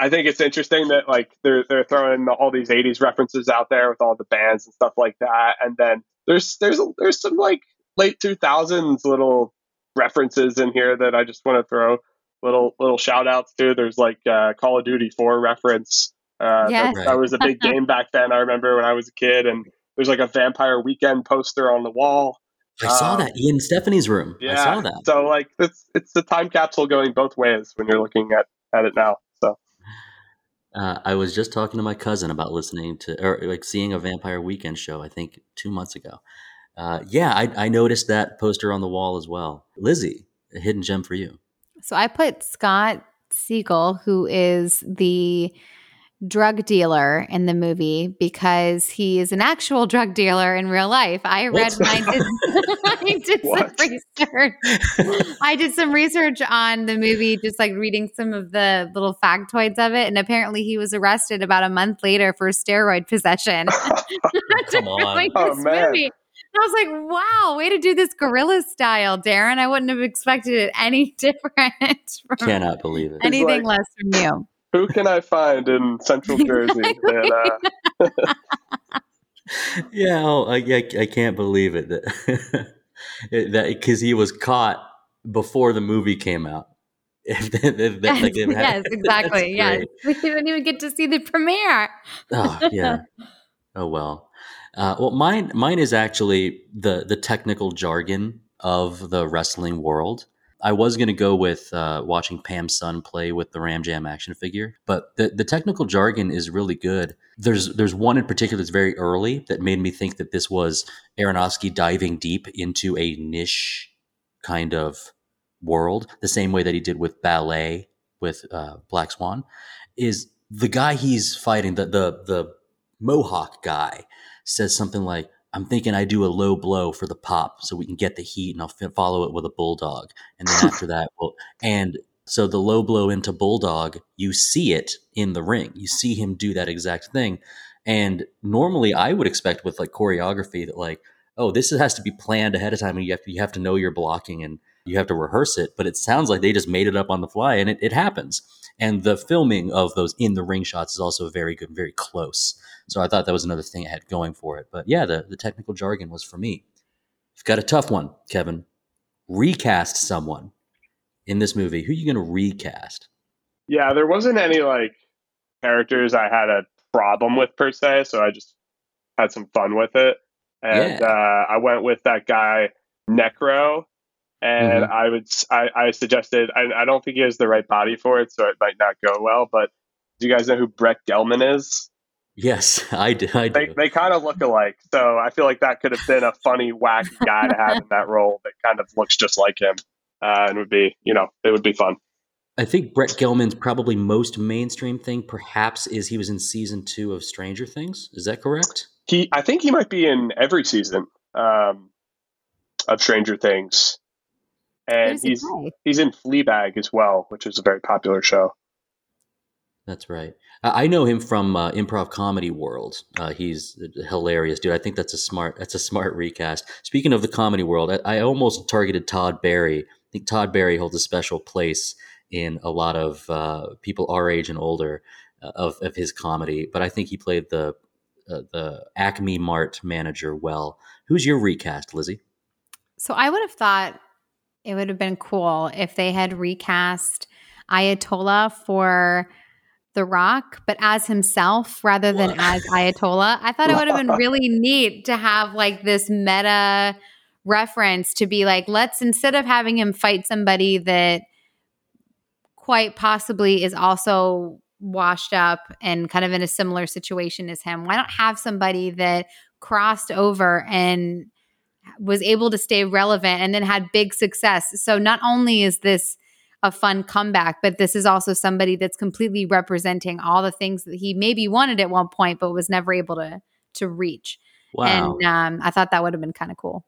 I think it's interesting that like they're they're throwing all these '80s references out there with all the bands and stuff like that, and then there's there's there's some like late 2000s little references in here that I just want to throw little little shout outs to. There's like uh, Call of Duty 4 reference. Uh, Yes. that, that was a big *laughs* game back then. I remember when I was a kid, and there's like a Vampire Weekend poster on the wall. I saw Um, that in Stephanie's room. Yeah, I saw that. So like it's it's the time capsule going both ways when you're looking at at it now. So Uh, I was just talking to my cousin about listening to or like seeing a Vampire Weekend show. I think two months ago. Uh, yeah, I, I noticed that poster on the wall as well. Lizzy, a hidden gem for you. So I put Scott Siegel, who is the drug dealer in the movie, because he is an actual drug dealer in real life. I read What? when I did, I did some research. *laughs* I did some research on the movie, just like reading some of the little factoids of it. And apparently he was arrested about a month later for steroid possession. *laughs* *laughs* Come on. Like Oh, man. movie. And I was like, wow, way to do this guerrilla style, Darren. I wouldn't have expected it any *laughs* different from Cannot believe it. anything like- less from you. who can I find in Central *laughs* Jersey? that, uh, yeah, oh, I, I, I can't believe it that *laughs* that because he was caught before the movie came out. If that- if that- Yes, like, had- yes, exactly. that's Yes. We didn't even get to see the premiere. Oh yeah. Oh well. Uh, well, mine mine is actually the the technical jargon of the wrestling world. I was going to go with uh, watching Pam Sun play with the Ram Jam action figure, but the, the technical jargon is really good. There's there's one in particular that's very early that made me think that this was Aronofsky diving deep into a niche kind of world, the same way that he did with ballet with uh, Black Swan. Is the guy he's fighting the the the Mohawk guy says something like, I'm thinking I do a low blow for the pop so we can get the heat and I'll fi- follow it with a bulldog. And then after that, *laughs* well, and so the low blow into bulldog, you see it in the ring. You see him do that exact thing. And normally I would expect with like choreography that like, oh, this has to be planned ahead of time and you have to, you have to know your blocking and you have to rehearse it. But it sounds like they just made it up on the fly and it, it happens. And the filming of those in the ring shots is also very good, very close. So I thought that was another thing it had going for it. But yeah, the, the technical jargon was for me. You've got a tough one, Kevin. Recast someone in this movie. Who are you going to recast? yeah, there wasn't any like characters I had a problem with per se, so I just had some fun with it. And Yeah. uh, I went with that guy Necro, and Mhm. I would I, I suggested I, I don't think he has the right body for it, so it might not go well. But do you guys know who Brett Gelman is? Yes, I do. I They they kind of look alike, so I feel like that could have been a funny, wacky guy to have in that role that kind of looks just like him, uh, and would be you know it would be fun. I think Brett Gelman's probably most mainstream thing, perhaps, is he was in season two of Stranger Things. Is that correct? He, I think he might be in every season um, of Stranger Things, and he's guy? he's in Fleabag as well, which is a very popular show. That's right. I I know him from uh, improv comedy world. Uh, he's a hilarious dude. I think that's a smart. That's a smart recast. Speaking of the comedy world, I, I almost targeted Todd Barry. I think Todd Barry holds a special place in a lot of uh, people our age and older uh, of of his comedy. But I think he played the uh, the Acme Mart manager well. Who's your recast, Lizzy? So I would have thought it would have been cool if they had recast Ayatollah for The Rock, but as himself rather than as Ayatollah. I thought it would have been *laughs* really neat to have like this meta reference to be like, let's instead of having him fight somebody that quite possibly is also washed up and kind of in a similar situation as him, why not have somebody that crossed over and was able to stay relevant and then had big success. So not only is this a fun comeback, but this is also somebody that's completely representing all the things that he maybe wanted at one point but was never able to to reach. Wow, And um, I thought that would have been kind of cool.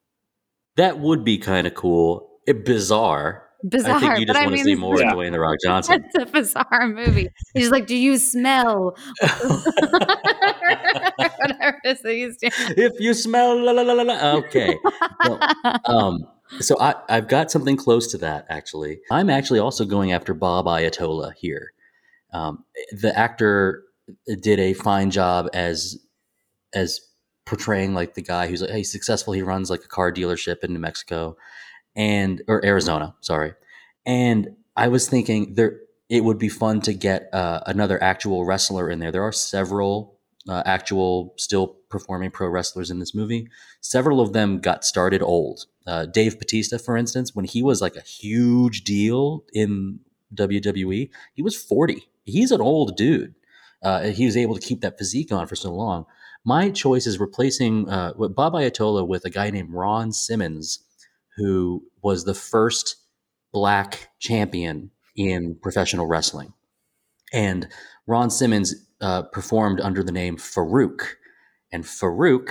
that would be kind of cool. It, bizarre. Bizarre. I think you but just I want to mean, see more is- of Dwayne the Rock *laughs* Johnson. It's a bizarre movie. He's like, "Do you smell?" *laughs* *laughs* Whatever that he's doing. if you smell, la, la, la, la, la. okay. Well, *laughs* um, so I, I've got something close to that actually. I'm actually also going after Bob Ayatollah here. Um, the actor did a fine job as as portraying like the guy who's like, hey, he's successful. He runs like a car dealership in New Mexico and or Arizona, sorry. And I was thinking there it would be fun to get uh, another actual wrestler in there. There are several uh, actual still performing pro wrestlers in this movie. Several of them got started old. Uh, Dave Batista, for instance, when he was like a huge deal in WWE, he was 40. He's an old dude. Uh, he was able to keep that physique on for so long. My choice is replacing uh, Bob Ayatollah with a guy named Ron Simmons, who was the first black champion in professional wrestling. And Ron Simmons uh, performed under the name Faarooq. And Faarooq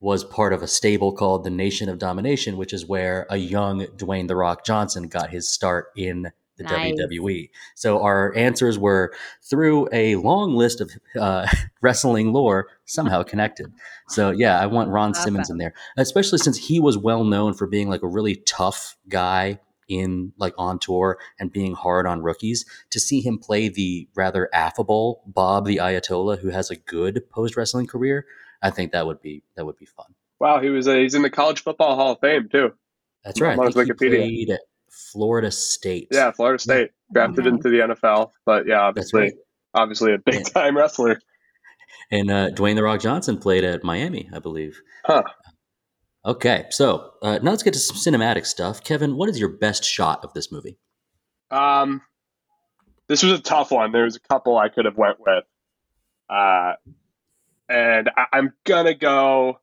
was part of a stable called the Nation of Domination, which is where a young Dwayne The Rock Johnson got his start in the Nice. WWE. So our answers were through a long list of uh, *laughs* wrestling lore somehow connected. So yeah, I want Ron Simmons in there, especially since he was well known for being like a really tough guy in like on tour and being hard on rookies. To see him play the rather affable Bob the Ayatollah, who has a good post wrestling career, I think that would be that would be fun. Wow, he was a, he's in the College Football Hall of Fame too. That's right. On his Wikipedia. Florida State. Yeah, Florida State drafted into the NFL, but yeah, obviously, right. obviously a big time wrestler. And uh, Dwayne the Rock Johnson played at Miami, I believe. Huh. Okay, so uh, now let's get to some cinematic stuff. Kevin, what is your best shot of this movie? Um, this was a tough one. There was a couple I could have went with, uh, and I, I'm gonna go.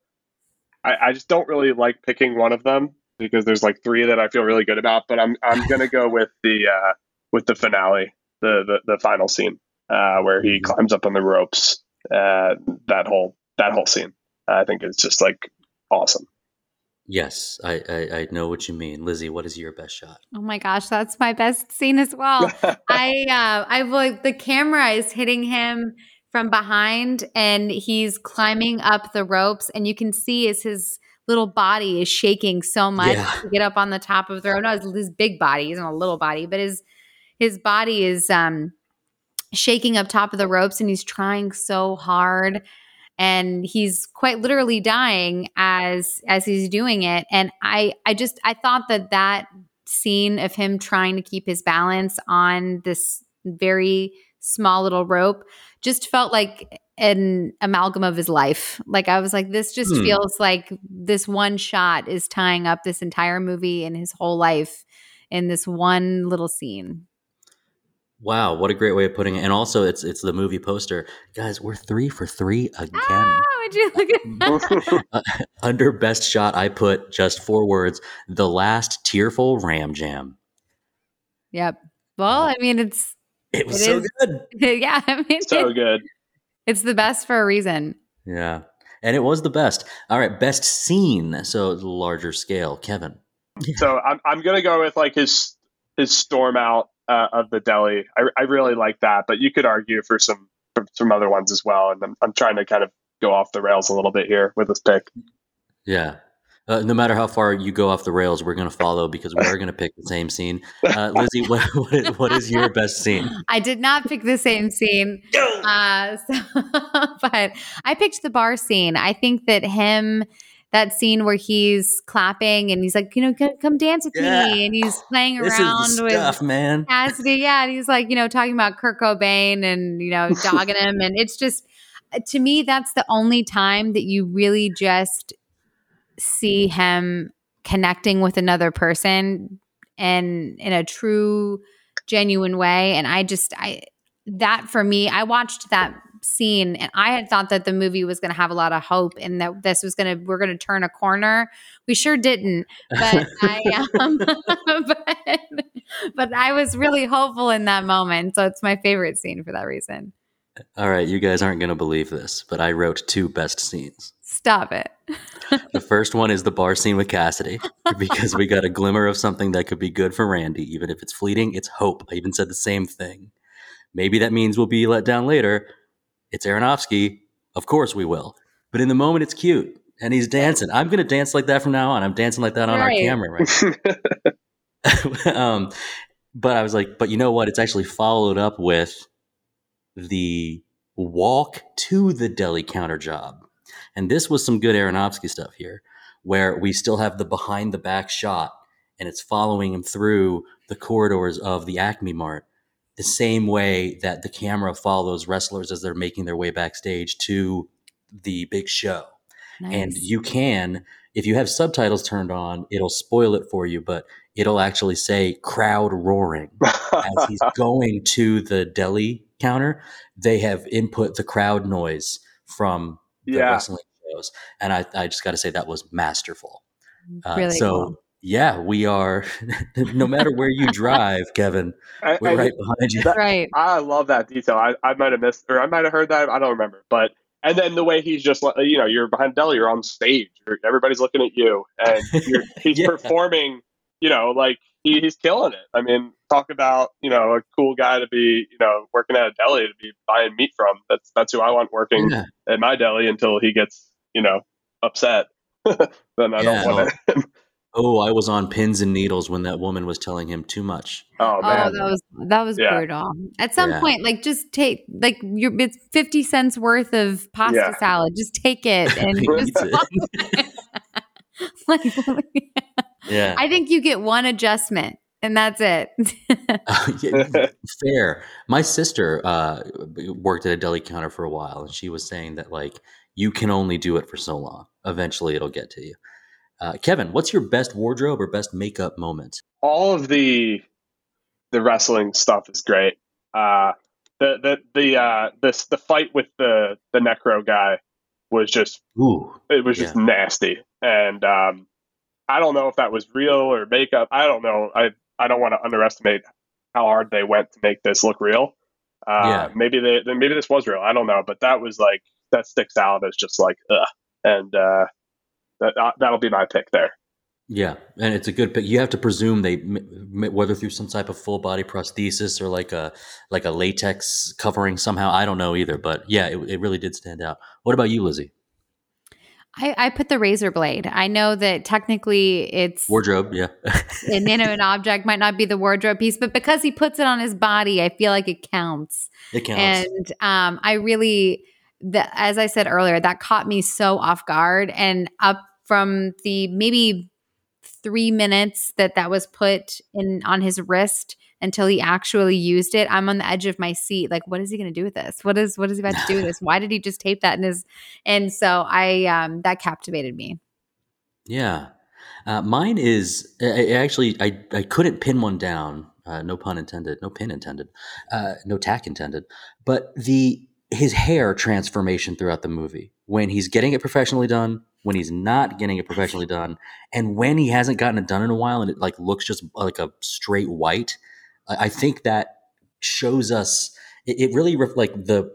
I, I just don't really like picking one of them because there's like three that I feel really good about. But I'm I'm gonna go with the uh, with the finale, the the, the final scene uh, where he Mhm. climbs up on the ropes. Uh, that whole that whole scene, I think is just like awesome. Yes, I, I, I know what you mean. Lizzy, what is your best shot? Oh my gosh, that's my best scene as well. *laughs* I uh I like the camera is hitting him from behind and he's climbing up the ropes and you can see as his little body is shaking so much Yeah. to get up on the top of the rope. No, his, his big body, he's not a little body, but his his body is um shaking up top of the ropes and he's trying so hard and he's quite literally dying as as he's doing it. And i i just i thought that that scene of him trying to keep his balance on this very small little rope just felt like an amalgam of his life. Like i was like this just Hmm. feels like this one shot is tying up this entire movie and his whole life in this one little scene Wow, what a great way of putting it. And also it's it's the movie poster. Guys, we're three for three again. ah, would you look at *laughs* *laughs* Uh, under best shot, I put just four words: the last tearful ram jam. Yep. Well, I mean, it's It was It so is. good. *laughs* yeah. I mean, so good. it's the best for a reason. Yeah, and it was the best. All right, best scene. So larger scale, Kevin. So I'm I'm gonna go with like his his storm out uh, of the deli. I, I really like that, but you could argue for some for some other ones as well. And I'm I'm trying to kind of go off the rails a little bit here with this pick. Yeah. Uh, no matter how far you go off the rails, we're going to follow because we are going to pick the same scene. Uh, Lizzy, *laughs* what, what, is, what is your best scene? I did not pick the same scene, uh, *laughs* so, *laughs* but I picked the bar scene. I think that him, that scene where he's clapping and he's like, you know, come, come dance with Yeah. me, and he's playing This around is with stuff, man. Cassidy, yeah, and he's like, you know, talking about Kurt Cobain and you know, *laughs* dogging him, and it's just uh, to me that's the only time that you really just see him connecting with another person and in a true genuine way and i just i that for me i watched that scene and i had thought that the movie was going to have a lot of hope and that this was going to we're going to turn a corner we sure didn't but *laughs* i um *laughs* but, but i was really hopeful in that moment so it's my favorite scene for that reason All right, you guys aren't going to believe this, but I wrote two best scenes. stop it The *laughs* first one is the bar scene with Cassidy because we got a glimmer of something that could be good for Randy, even if it's fleeting. It's hope. I even said the same thing. Maybe that means we'll be let down later. It's Aronofsky. Of course we will. But in the moment, it's cute. And he's dancing. I'm going to dance like that from now on. I'm dancing like that on Right. our camera right now. *laughs* *laughs* um, but I was like, but you know what? It's actually followed up with the walk to the deli counter job. And this was some good Aronofsky stuff here, where we still have the behind the back shot and it's following him through the corridors of the Acme Mart, the same way that the camera follows wrestlers as they're making their way backstage to the big show. And you can, if you have subtitles turned on, it'll spoil it for you, but it'll actually say crowd roaring *laughs* as he's going to the deli counter, they have input the crowd noise from the Yeah. wrestling shows, and I, I just got to say that was masterful. Uh, really so cool. Yeah, we are. *laughs* no matter where you drive, Kevin, *laughs* I, we're I- right behind you. That- right *laughs* I love that detail. I, I might have missed, or I might have heard that. I don't remember. But and then the way he's just, like, you know, you're behind Deli, you're on stage, you're, everybody's looking at you, and you're, he's Yeah. performing. You know, like he, he's killing it. I mean, talk about you know a cool guy to be, you know, working at a deli to be buying meat from. That's that's who I want working Yeah. at my deli until he gets, you know, upset. then I Yeah. don't want it. Oh, I was on pins and needles when that woman was telling him too much. oh Oh, man, that was that was Yeah. brutal. At some Yeah. point, like just take like your it's fifty cents worth of pasta Yeah. salad. Just take it *laughs* and just it. *laughs* like, *laughs* Yeah. I think you get one adjustment and that's it. Yeah, fair. My sister uh, worked at a deli counter for a while, and she was saying that like you can only do it for so long. Eventually, it'll get to you. Uh, Kevin, what's your best wardrobe or best makeup moment? all of the the wrestling stuff is great. Uh, the the the uh, this the fight with the the necro guy was just Ooh, it was just nasty, and um, I don't know if that was real or makeup. I don't know. I I don't want to underestimate how hard they went to make this look real. Uh, Yeah. maybe they maybe this was real. I don't know, but that was like that sticks out as just like ugh, and uh, that uh, that'll be my pick there. yeah, and it's a good pick. You have to presume they, m- m- whether through some type of full body prosthesis or like a like a latex covering somehow. I don't know either, but yeah, it, it really did stand out. What about you, Lizzy? I, I put the razor blade. I know that technically it's Wardrobe, yeah, an inanimate object might not be the wardrobe piece, but because he puts it on his body, I feel like it counts. it counts. And um, I really, the, as I said earlier, that caught me so off guard. And up from the maybe three minutes that that was put in on his wrist until he actually used it, I'm on the edge of my seat. Like, what is he going to do with this? What is what is he about to do with this? Why did he just tape that in his? And so I um, that captivated me. Yeah, uh, mine is I, actually I I couldn't pin one down. Uh, no pun intended. No pin intended. Uh, no tack intended. But the his hair transformation throughout the movie when he's getting it professionally done, when he's not getting it professionally done, and when he hasn't gotten it done in a while and it like looks just like a straight white. I, think that shows us it, it really ref- like the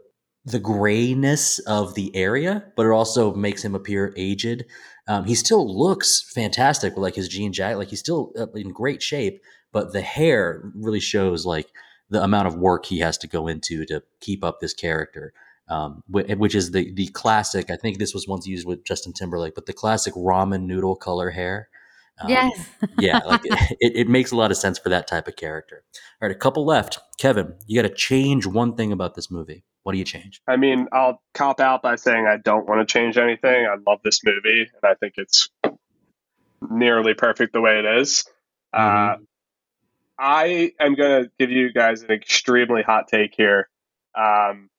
the grayness of the area, but it also makes him appear aged. Um, he still looks fantastic with like his jean jacket, like he's still uh, in great shape. But the hair really shows like the amount of work he has to go into to keep up this character. Um, which is the the classic. I think this was once used with Justin Timberlake, but the classic ramen noodle color hair. Um, yes. yeah, *laughs* like it, it makes a lot of sense for that type of character. All right, a couple left. Kevin, you got to change one thing about this movie. What do you change? I mean, I'll cop out by saying I don't want to change anything. I love this movie, and I think it's nearly perfect the way it is. Uh, I am going to give you guys an extremely hot take here. Um,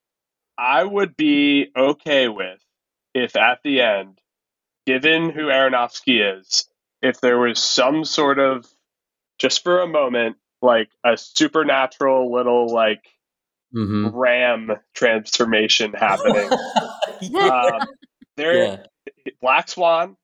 I would be okay with if at the end, given who Aronofsky is, if there was some sort of, just for a moment, like a supernatural little like Mm-hmm. ram transformation happening. *laughs* um, there, yeah. Black Swan.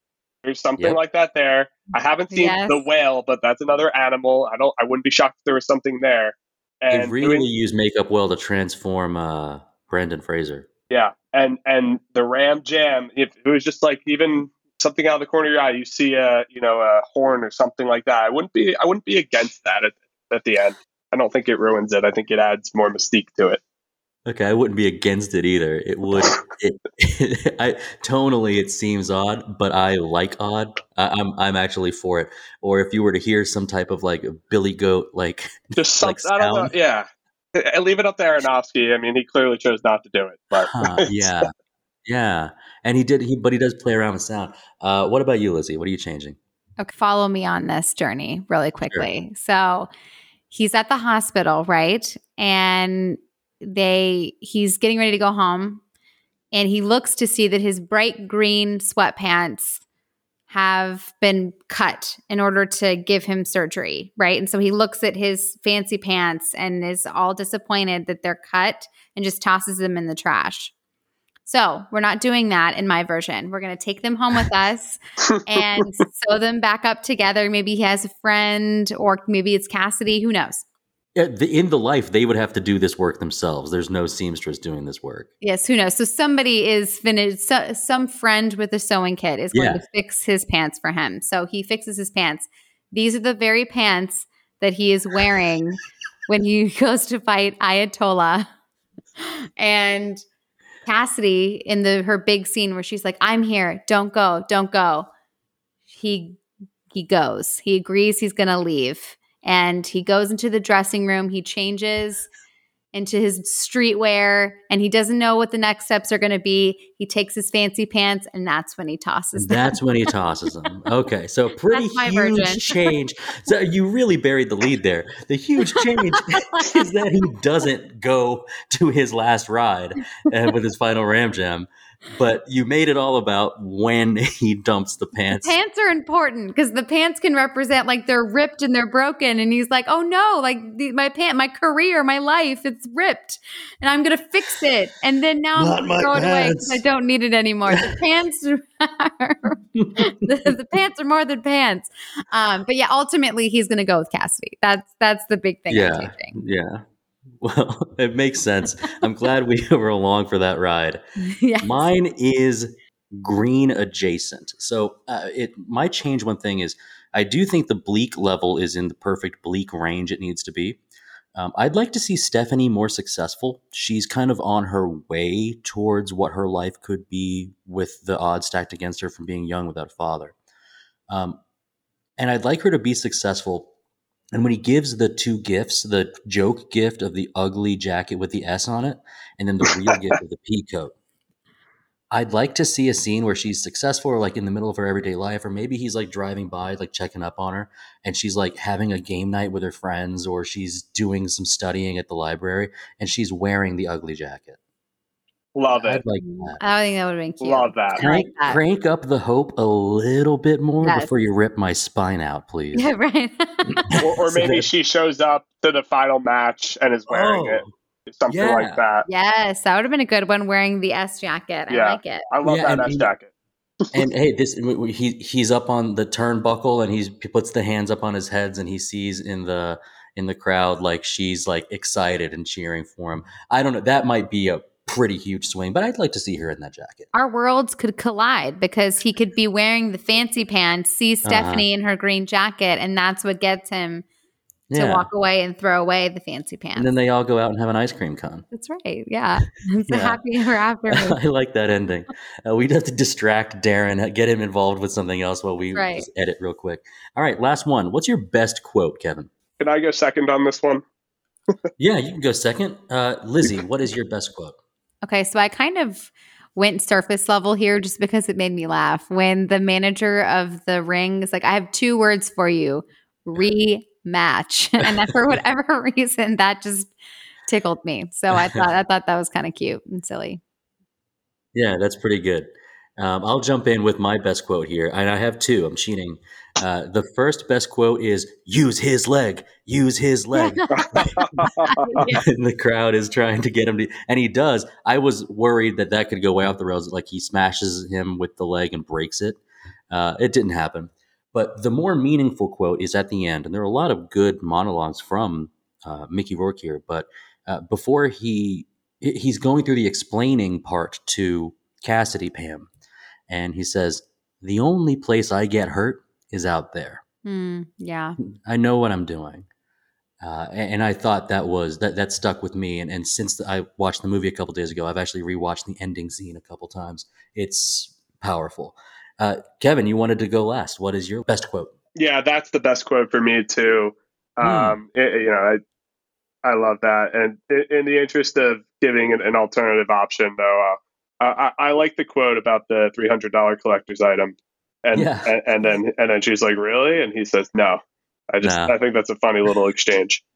There's something Yep. like that there. I haven't seen Yes. the whale, but that's another animal. I don't. I wouldn't be shocked if there was something there. They really doing- use makeup well to transform uh, Brendan Fraser. yeah, and and the ram jam. If it was just like even something out of the corner of your eye, you see a you know a horn or something like that. I wouldn't be. I wouldn't be against that at, at the end. I don't think it ruins it. I think it adds more mystique to it. Okay, I wouldn't be against it either. It would. It, *laughs* I tonally it seems odd, but I like odd. I, I'm I'm actually for it. Or if you were to hear some type of like a Billy Goat, like Just *laughs* Like don't know. sound? Yeah. I *laughs* leave it up to Aronofsky. I mean, he clearly chose not to do it, but huh, yeah, yeah, and he did. He but he does play around with sound. Uh, what about you, Lizzy? What are you changing? Okay, follow me on this journey really quickly. So he's at the hospital, right? And they he's getting ready to go home and he looks to see that his bright green sweatpants have been cut in order to give him surgery, right? And so he looks at his fancy pants and is all disappointed that they're cut and just tosses them in the trash. So, we're not doing that in my version. We're going to take them home with *laughs* us and sew them back up together. Maybe he has a friend, or maybe it's Cassidy. Who knows? In the life, they would have to do this work themselves. There's no seamstress doing this work. Yes, who knows? So somebody is finished. So, some friend with a sewing kit is going Yeah. to fix his pants for him. So he fixes his pants. These are the very pants that he is wearing *laughs* when he goes to fight Ayatollah. And Cassidy in the her big scene where she's like, "I'm here. Don't go. Don't go." He he goes. He agrees he's going to leave. And he goes into the dressing room. He changes into his streetwear and he doesn't know what the next steps are going to be. He takes his fancy pants and that's when he tosses them. That's when he tosses them. *laughs* Okay, so pretty huge *laughs* change. So you really buried the lead there. The huge change *laughs* is that he doesn't go to his last ride uh, with his final ram jam, but you made it all about when *laughs* he dumps the pants. pants are important because the pants can represent like they're ripped and they're broken and he's like oh no like the, my pant my career my life it's ripped and i'm gonna fix it and then now Not i'm my gonna throw it away because i don't need it anymore the pants *laughs* are, the, *laughs* the pants are more than pants um but yeah ultimately he's gonna go with cassidy that's that's the big thing Yeah. i'm Yeah. Well, *laughs* it makes sense. I'm glad we *laughs* were along for that ride. *laughs* yeah Mine is green adjacent. So uh, it might change one thing is I do think the bleak level is in the perfect bleak range it needs to be. Um, I'd like to see Stephanie more successful. She's kind of on her way towards what her life could be with the odds stacked against her from being young without a father. Um, and I'd like her to be successful. And when he gives the two gifts, the joke gift of the ugly jacket with the S on it, and then the real gift of the pea coat, I'd like to see a scene where she's successful or like in the middle of her everyday life, or maybe he's like driving by, like checking up on her, and she's like having a game night with her friends, or she's doing some studying at the library, and she's wearing the ugly jacket. Love I'd it. like that. i think that would have been cute Love that. I like Crank, that. crank up the hope a little bit more Yes. before you rip my spine out, please. yeah *laughs* right *laughs* Or, or maybe she shows up to the final match and is wearing Oh, it. Something yeah. like that. yes that would have been a good one wearing the s jacket i Yeah. like it I love Yeah, that and S he- jacket. *laughs* and hey, this he he's up on the turnbuckle and he's he puts the hands up on his heads and he sees in the in the crowd like she's like excited and cheering for him. I don't know. That might be a pretty huge swing, but I'd like to see her in that jacket. our worlds could collide because he could be wearing the fancy pants, see Uh-huh. Stephanie in her green jacket, and that's what gets him to Yeah. walk away and throw away the fancy pants. And then they all go out and have an ice cream con. That's right. Yeah. *laughs* It's a happy ever after. *laughs* I like that ending. Uh, we'd have to distract Darren, get him involved with something else while we Right. just edit real quick. All right, last one. What's your best quote, Kevin? Can I go second on this one? Yeah, you can go second. Uh, Lizzy, *laughs* what is your best quote? Okay, so I kind of went surface level here just because it made me laugh. When the manager of the ring is like, I have two words for you rematch. *laughs* and then for *laughs* whatever *laughs* reason, that just tickled me. So I thought I thought that was kind of cute and silly. Yeah, that's pretty good. Um, I'll jump in with my best quote here, and I have two. I'm cheating. Uh, the first best quote is "Use his leg, use his leg." *laughs* *laughs* and the crowd is trying to get him to, and he does. I was worried that that could go way off the rails, like he smashes him with the leg and breaks it. Uh, it didn't happen. But the more meaningful quote is at the end, and there are a lot of good monologues from uh, Mickey Rourke here. But uh, before he he's going through the explaining part to Cassidy Pam, and he says, "The only place I get hurt is out there. Hmm, yeah. I know what I'm doing." Uh, and, and I thought that was that that stuck with me. And, and since I watched the movie a couple days ago, I've actually rewatched the ending scene a couple times. It's powerful. Uh, Kevin, you wanted to go last. What is your best quote? Yeah, that's the best quote for me too. Hmm. Um, it- you know, I I love that. And in, in the interest of giving an, an alternative option, though, uh, I, I like the quote about the three hundred dollar collector's item, and, Yeah. and and then and then she's like, "Really?" And he says, "No." I just No. I think that's a funny little exchange. *laughs*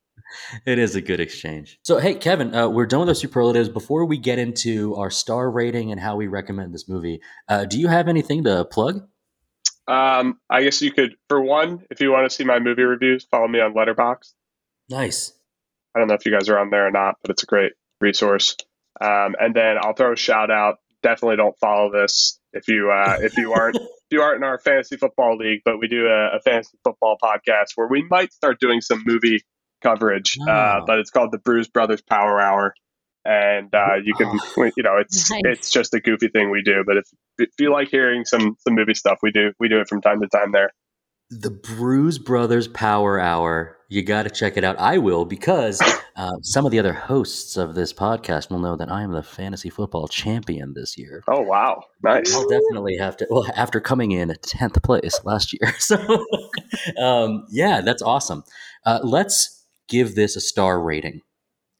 It is a good exchange. So, hey, Kevin, uh, we're done with our superlatives. Before we get into our star rating and how we recommend this movie, uh, do you have anything to plug? Um, I guess you could, for one, if you want to see my movie reviews, follow me on Letterboxd. Nice. I don't know if you guys are on there or not, but it's a great resource. Um, and then I'll throw a shout out. Definitely don't follow this if you uh, if you aren't *laughs* if you aren't in our fantasy football league. But we do a, a fantasy football podcast where we might start doing some movie coverage. Uh, Oh. but it's called the Bruise Brothers Power Hour, and uh, you can you know it's Nice. it's just a goofy thing we do. But if if you like hearing some some movie stuff, we do we do it from time to time there. The Bruise Brothers Power Hour. You got to check it out. I will because uh, some of the other hosts of this podcast will know that I am the fantasy football champion this year. Oh wow, nice. I'll definitely have to. Well, after coming in tenth place last year, *laughs* so um, yeah, that's awesome. Uh, let's give this a star rating.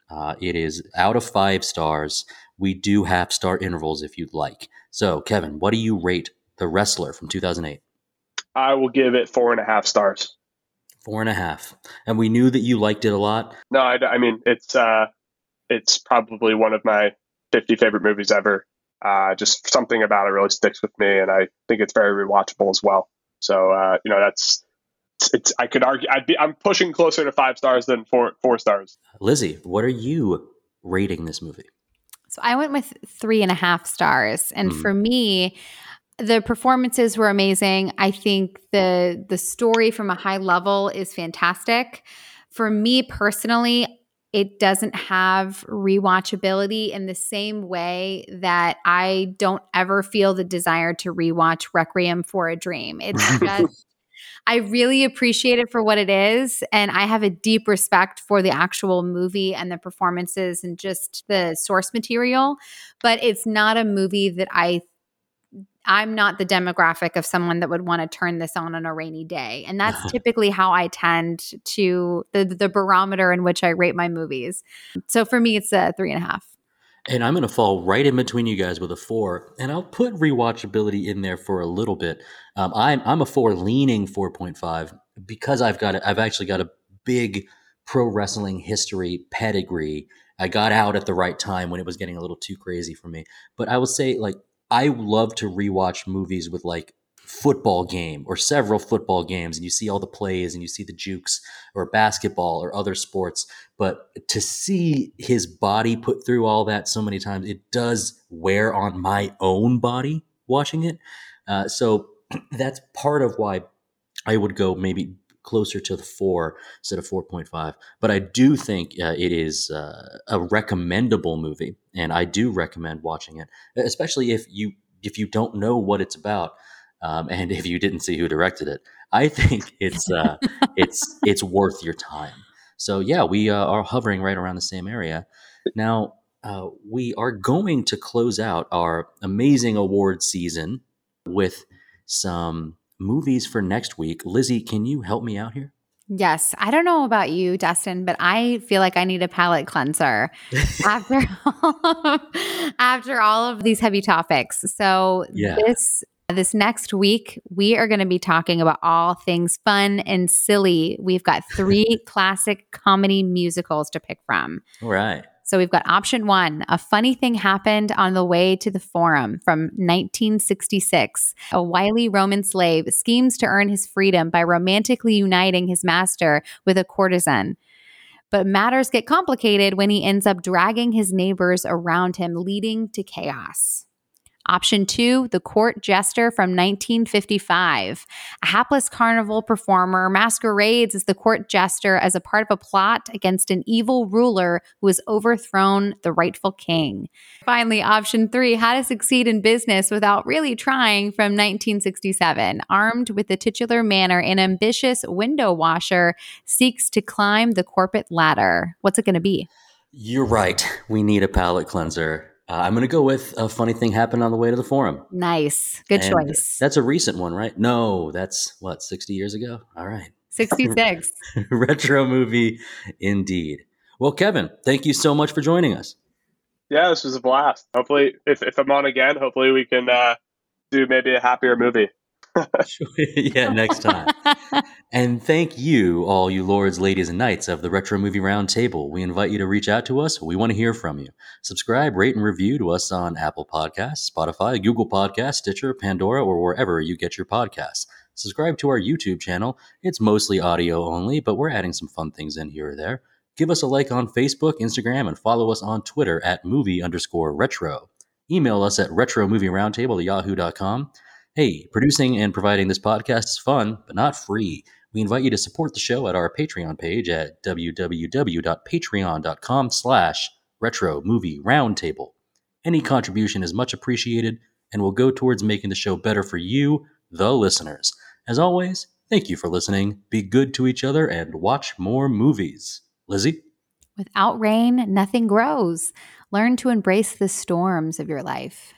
Uh, it is out of five stars. We do have star intervals if you'd like. So, Kevin, what do you rate the wrestler from two thousand eight? I will give it four and a half stars. Four and a half. And we knew that you liked it a lot. No, I, I mean it's uh, it's probably one of my 50 favorite movies ever. Uh, just something about it really sticks with me, and I think it's very rewatchable as well. So uh, you know that's it's, it's I could argue I'd be I'm pushing closer to five stars than four four stars. Lizzy, what are you rating this movie? So I went with three and a half stars. And Hmm. for me, the performances were amazing. I think the the story from a high level is fantastic. For me personally, it doesn't have rewatchability in the same way that I don't ever feel the desire to rewatch Requiem for a Dream. It's *laughs* just I really appreciate it for what it is. And I have a deep respect for the actual movie and the performances and just the source material. But it's not a movie that I. I'm not the demographic of someone that would want to turn this on on a rainy day. And that's *laughs* typically how I tend to the, the barometer in which I rate my movies. So for me, it's a three and a half. And I'm going to fall right in between you guys with a four, and I'll put rewatchability in there for a little bit. Um, I'm I'm a four, leaning four point five because I've got a, I've actually got a big pro wrestling history pedigree. I got out at the right time when it was getting a little too crazy for me. But I will say, like, I love to rewatch movies with like football game or several football games, and you see all the plays and you see the jukes or basketball or other sports but to see his body put through all that so many times it does wear on my own body watching it. Uh, so *clears throat* that's part of why i would go maybe closer to the four instead of 4.5 but i do think uh, it is uh, a recommendable movie and i do recommend watching it especially if you if you don't know what it's about um, *laughs* and if you didn't see who directed it I think it's uh, *laughs* it's it's worth your time. So yeah, we uh, are hovering right around the same area. Now uh, we are going to close out our amazing award season with some movies for next week. Lizzy, can you help me out here? Yes. I don't know about you, Dustin, but I feel like I need a palate cleanser *laughs* after after all of these heavy topics. So Yeah. this this next week we are going to be talking about all things fun and silly. We've got three *laughs* classic comedy musicals to pick from. All right. So we've got option one A funny thing happened on the way to the forum from 1966. A wily Roman slave schemes to earn his freedom by romantically uniting his master with a courtesan. But matters get complicated when he ends up dragging his neighbors around him, leading to chaos. Option two, The Court Jester from 1955. A hapless carnival performer masquerades as the court jester as a part of a plot against an evil ruler who has overthrown the rightful king. Finally, option three, How to Succeed in Business Without Really Trying from 1967. Armed with the titular manner, an ambitious window washer seeks to climb the corporate ladder. What's it going to be? You're right. We need a palate cleanser. Uh, I'm going to go with a funny thing happened on the way to the forum. Nice. Good And choice. That's a recent one, right? No, that's what, 60 years ago? All right. 66. *laughs* Retro movie indeed. Well, Kevin, thank you so much for joining us. Yeah, this was a blast. Hopefully, if, if I'm on again, hopefully we can uh, do maybe a happier movie. *laughs* yeah, next time. And thank you, all you lords, ladies, and knights of the Retro Movie Roundtable. We invite you to reach out to us. We want to hear from you. Subscribe, rate, and review to us on Apple Podcasts, Spotify, Google Podcasts, Stitcher, Pandora, or wherever you get your podcasts. Subscribe to our YouTube channel. It's mostly audio only, but we're adding some fun things in here or there. Give us a like on Facebook, Instagram, and follow us on Twitter at movie underscore retro. Email us at retromovieroundtable at yahoo.com. Hey, producing and providing this podcast is fun, but not free. We invite you to support the show at our Patreon page at www.patreon.com slash retro movie roundtable. Any contribution is much appreciated and will go towards making the show better for you, the listeners. As always, thank you for listening. Be good to each other and watch more movies. Lizzy? Without rain, nothing grows. Learn to embrace the storms of your life.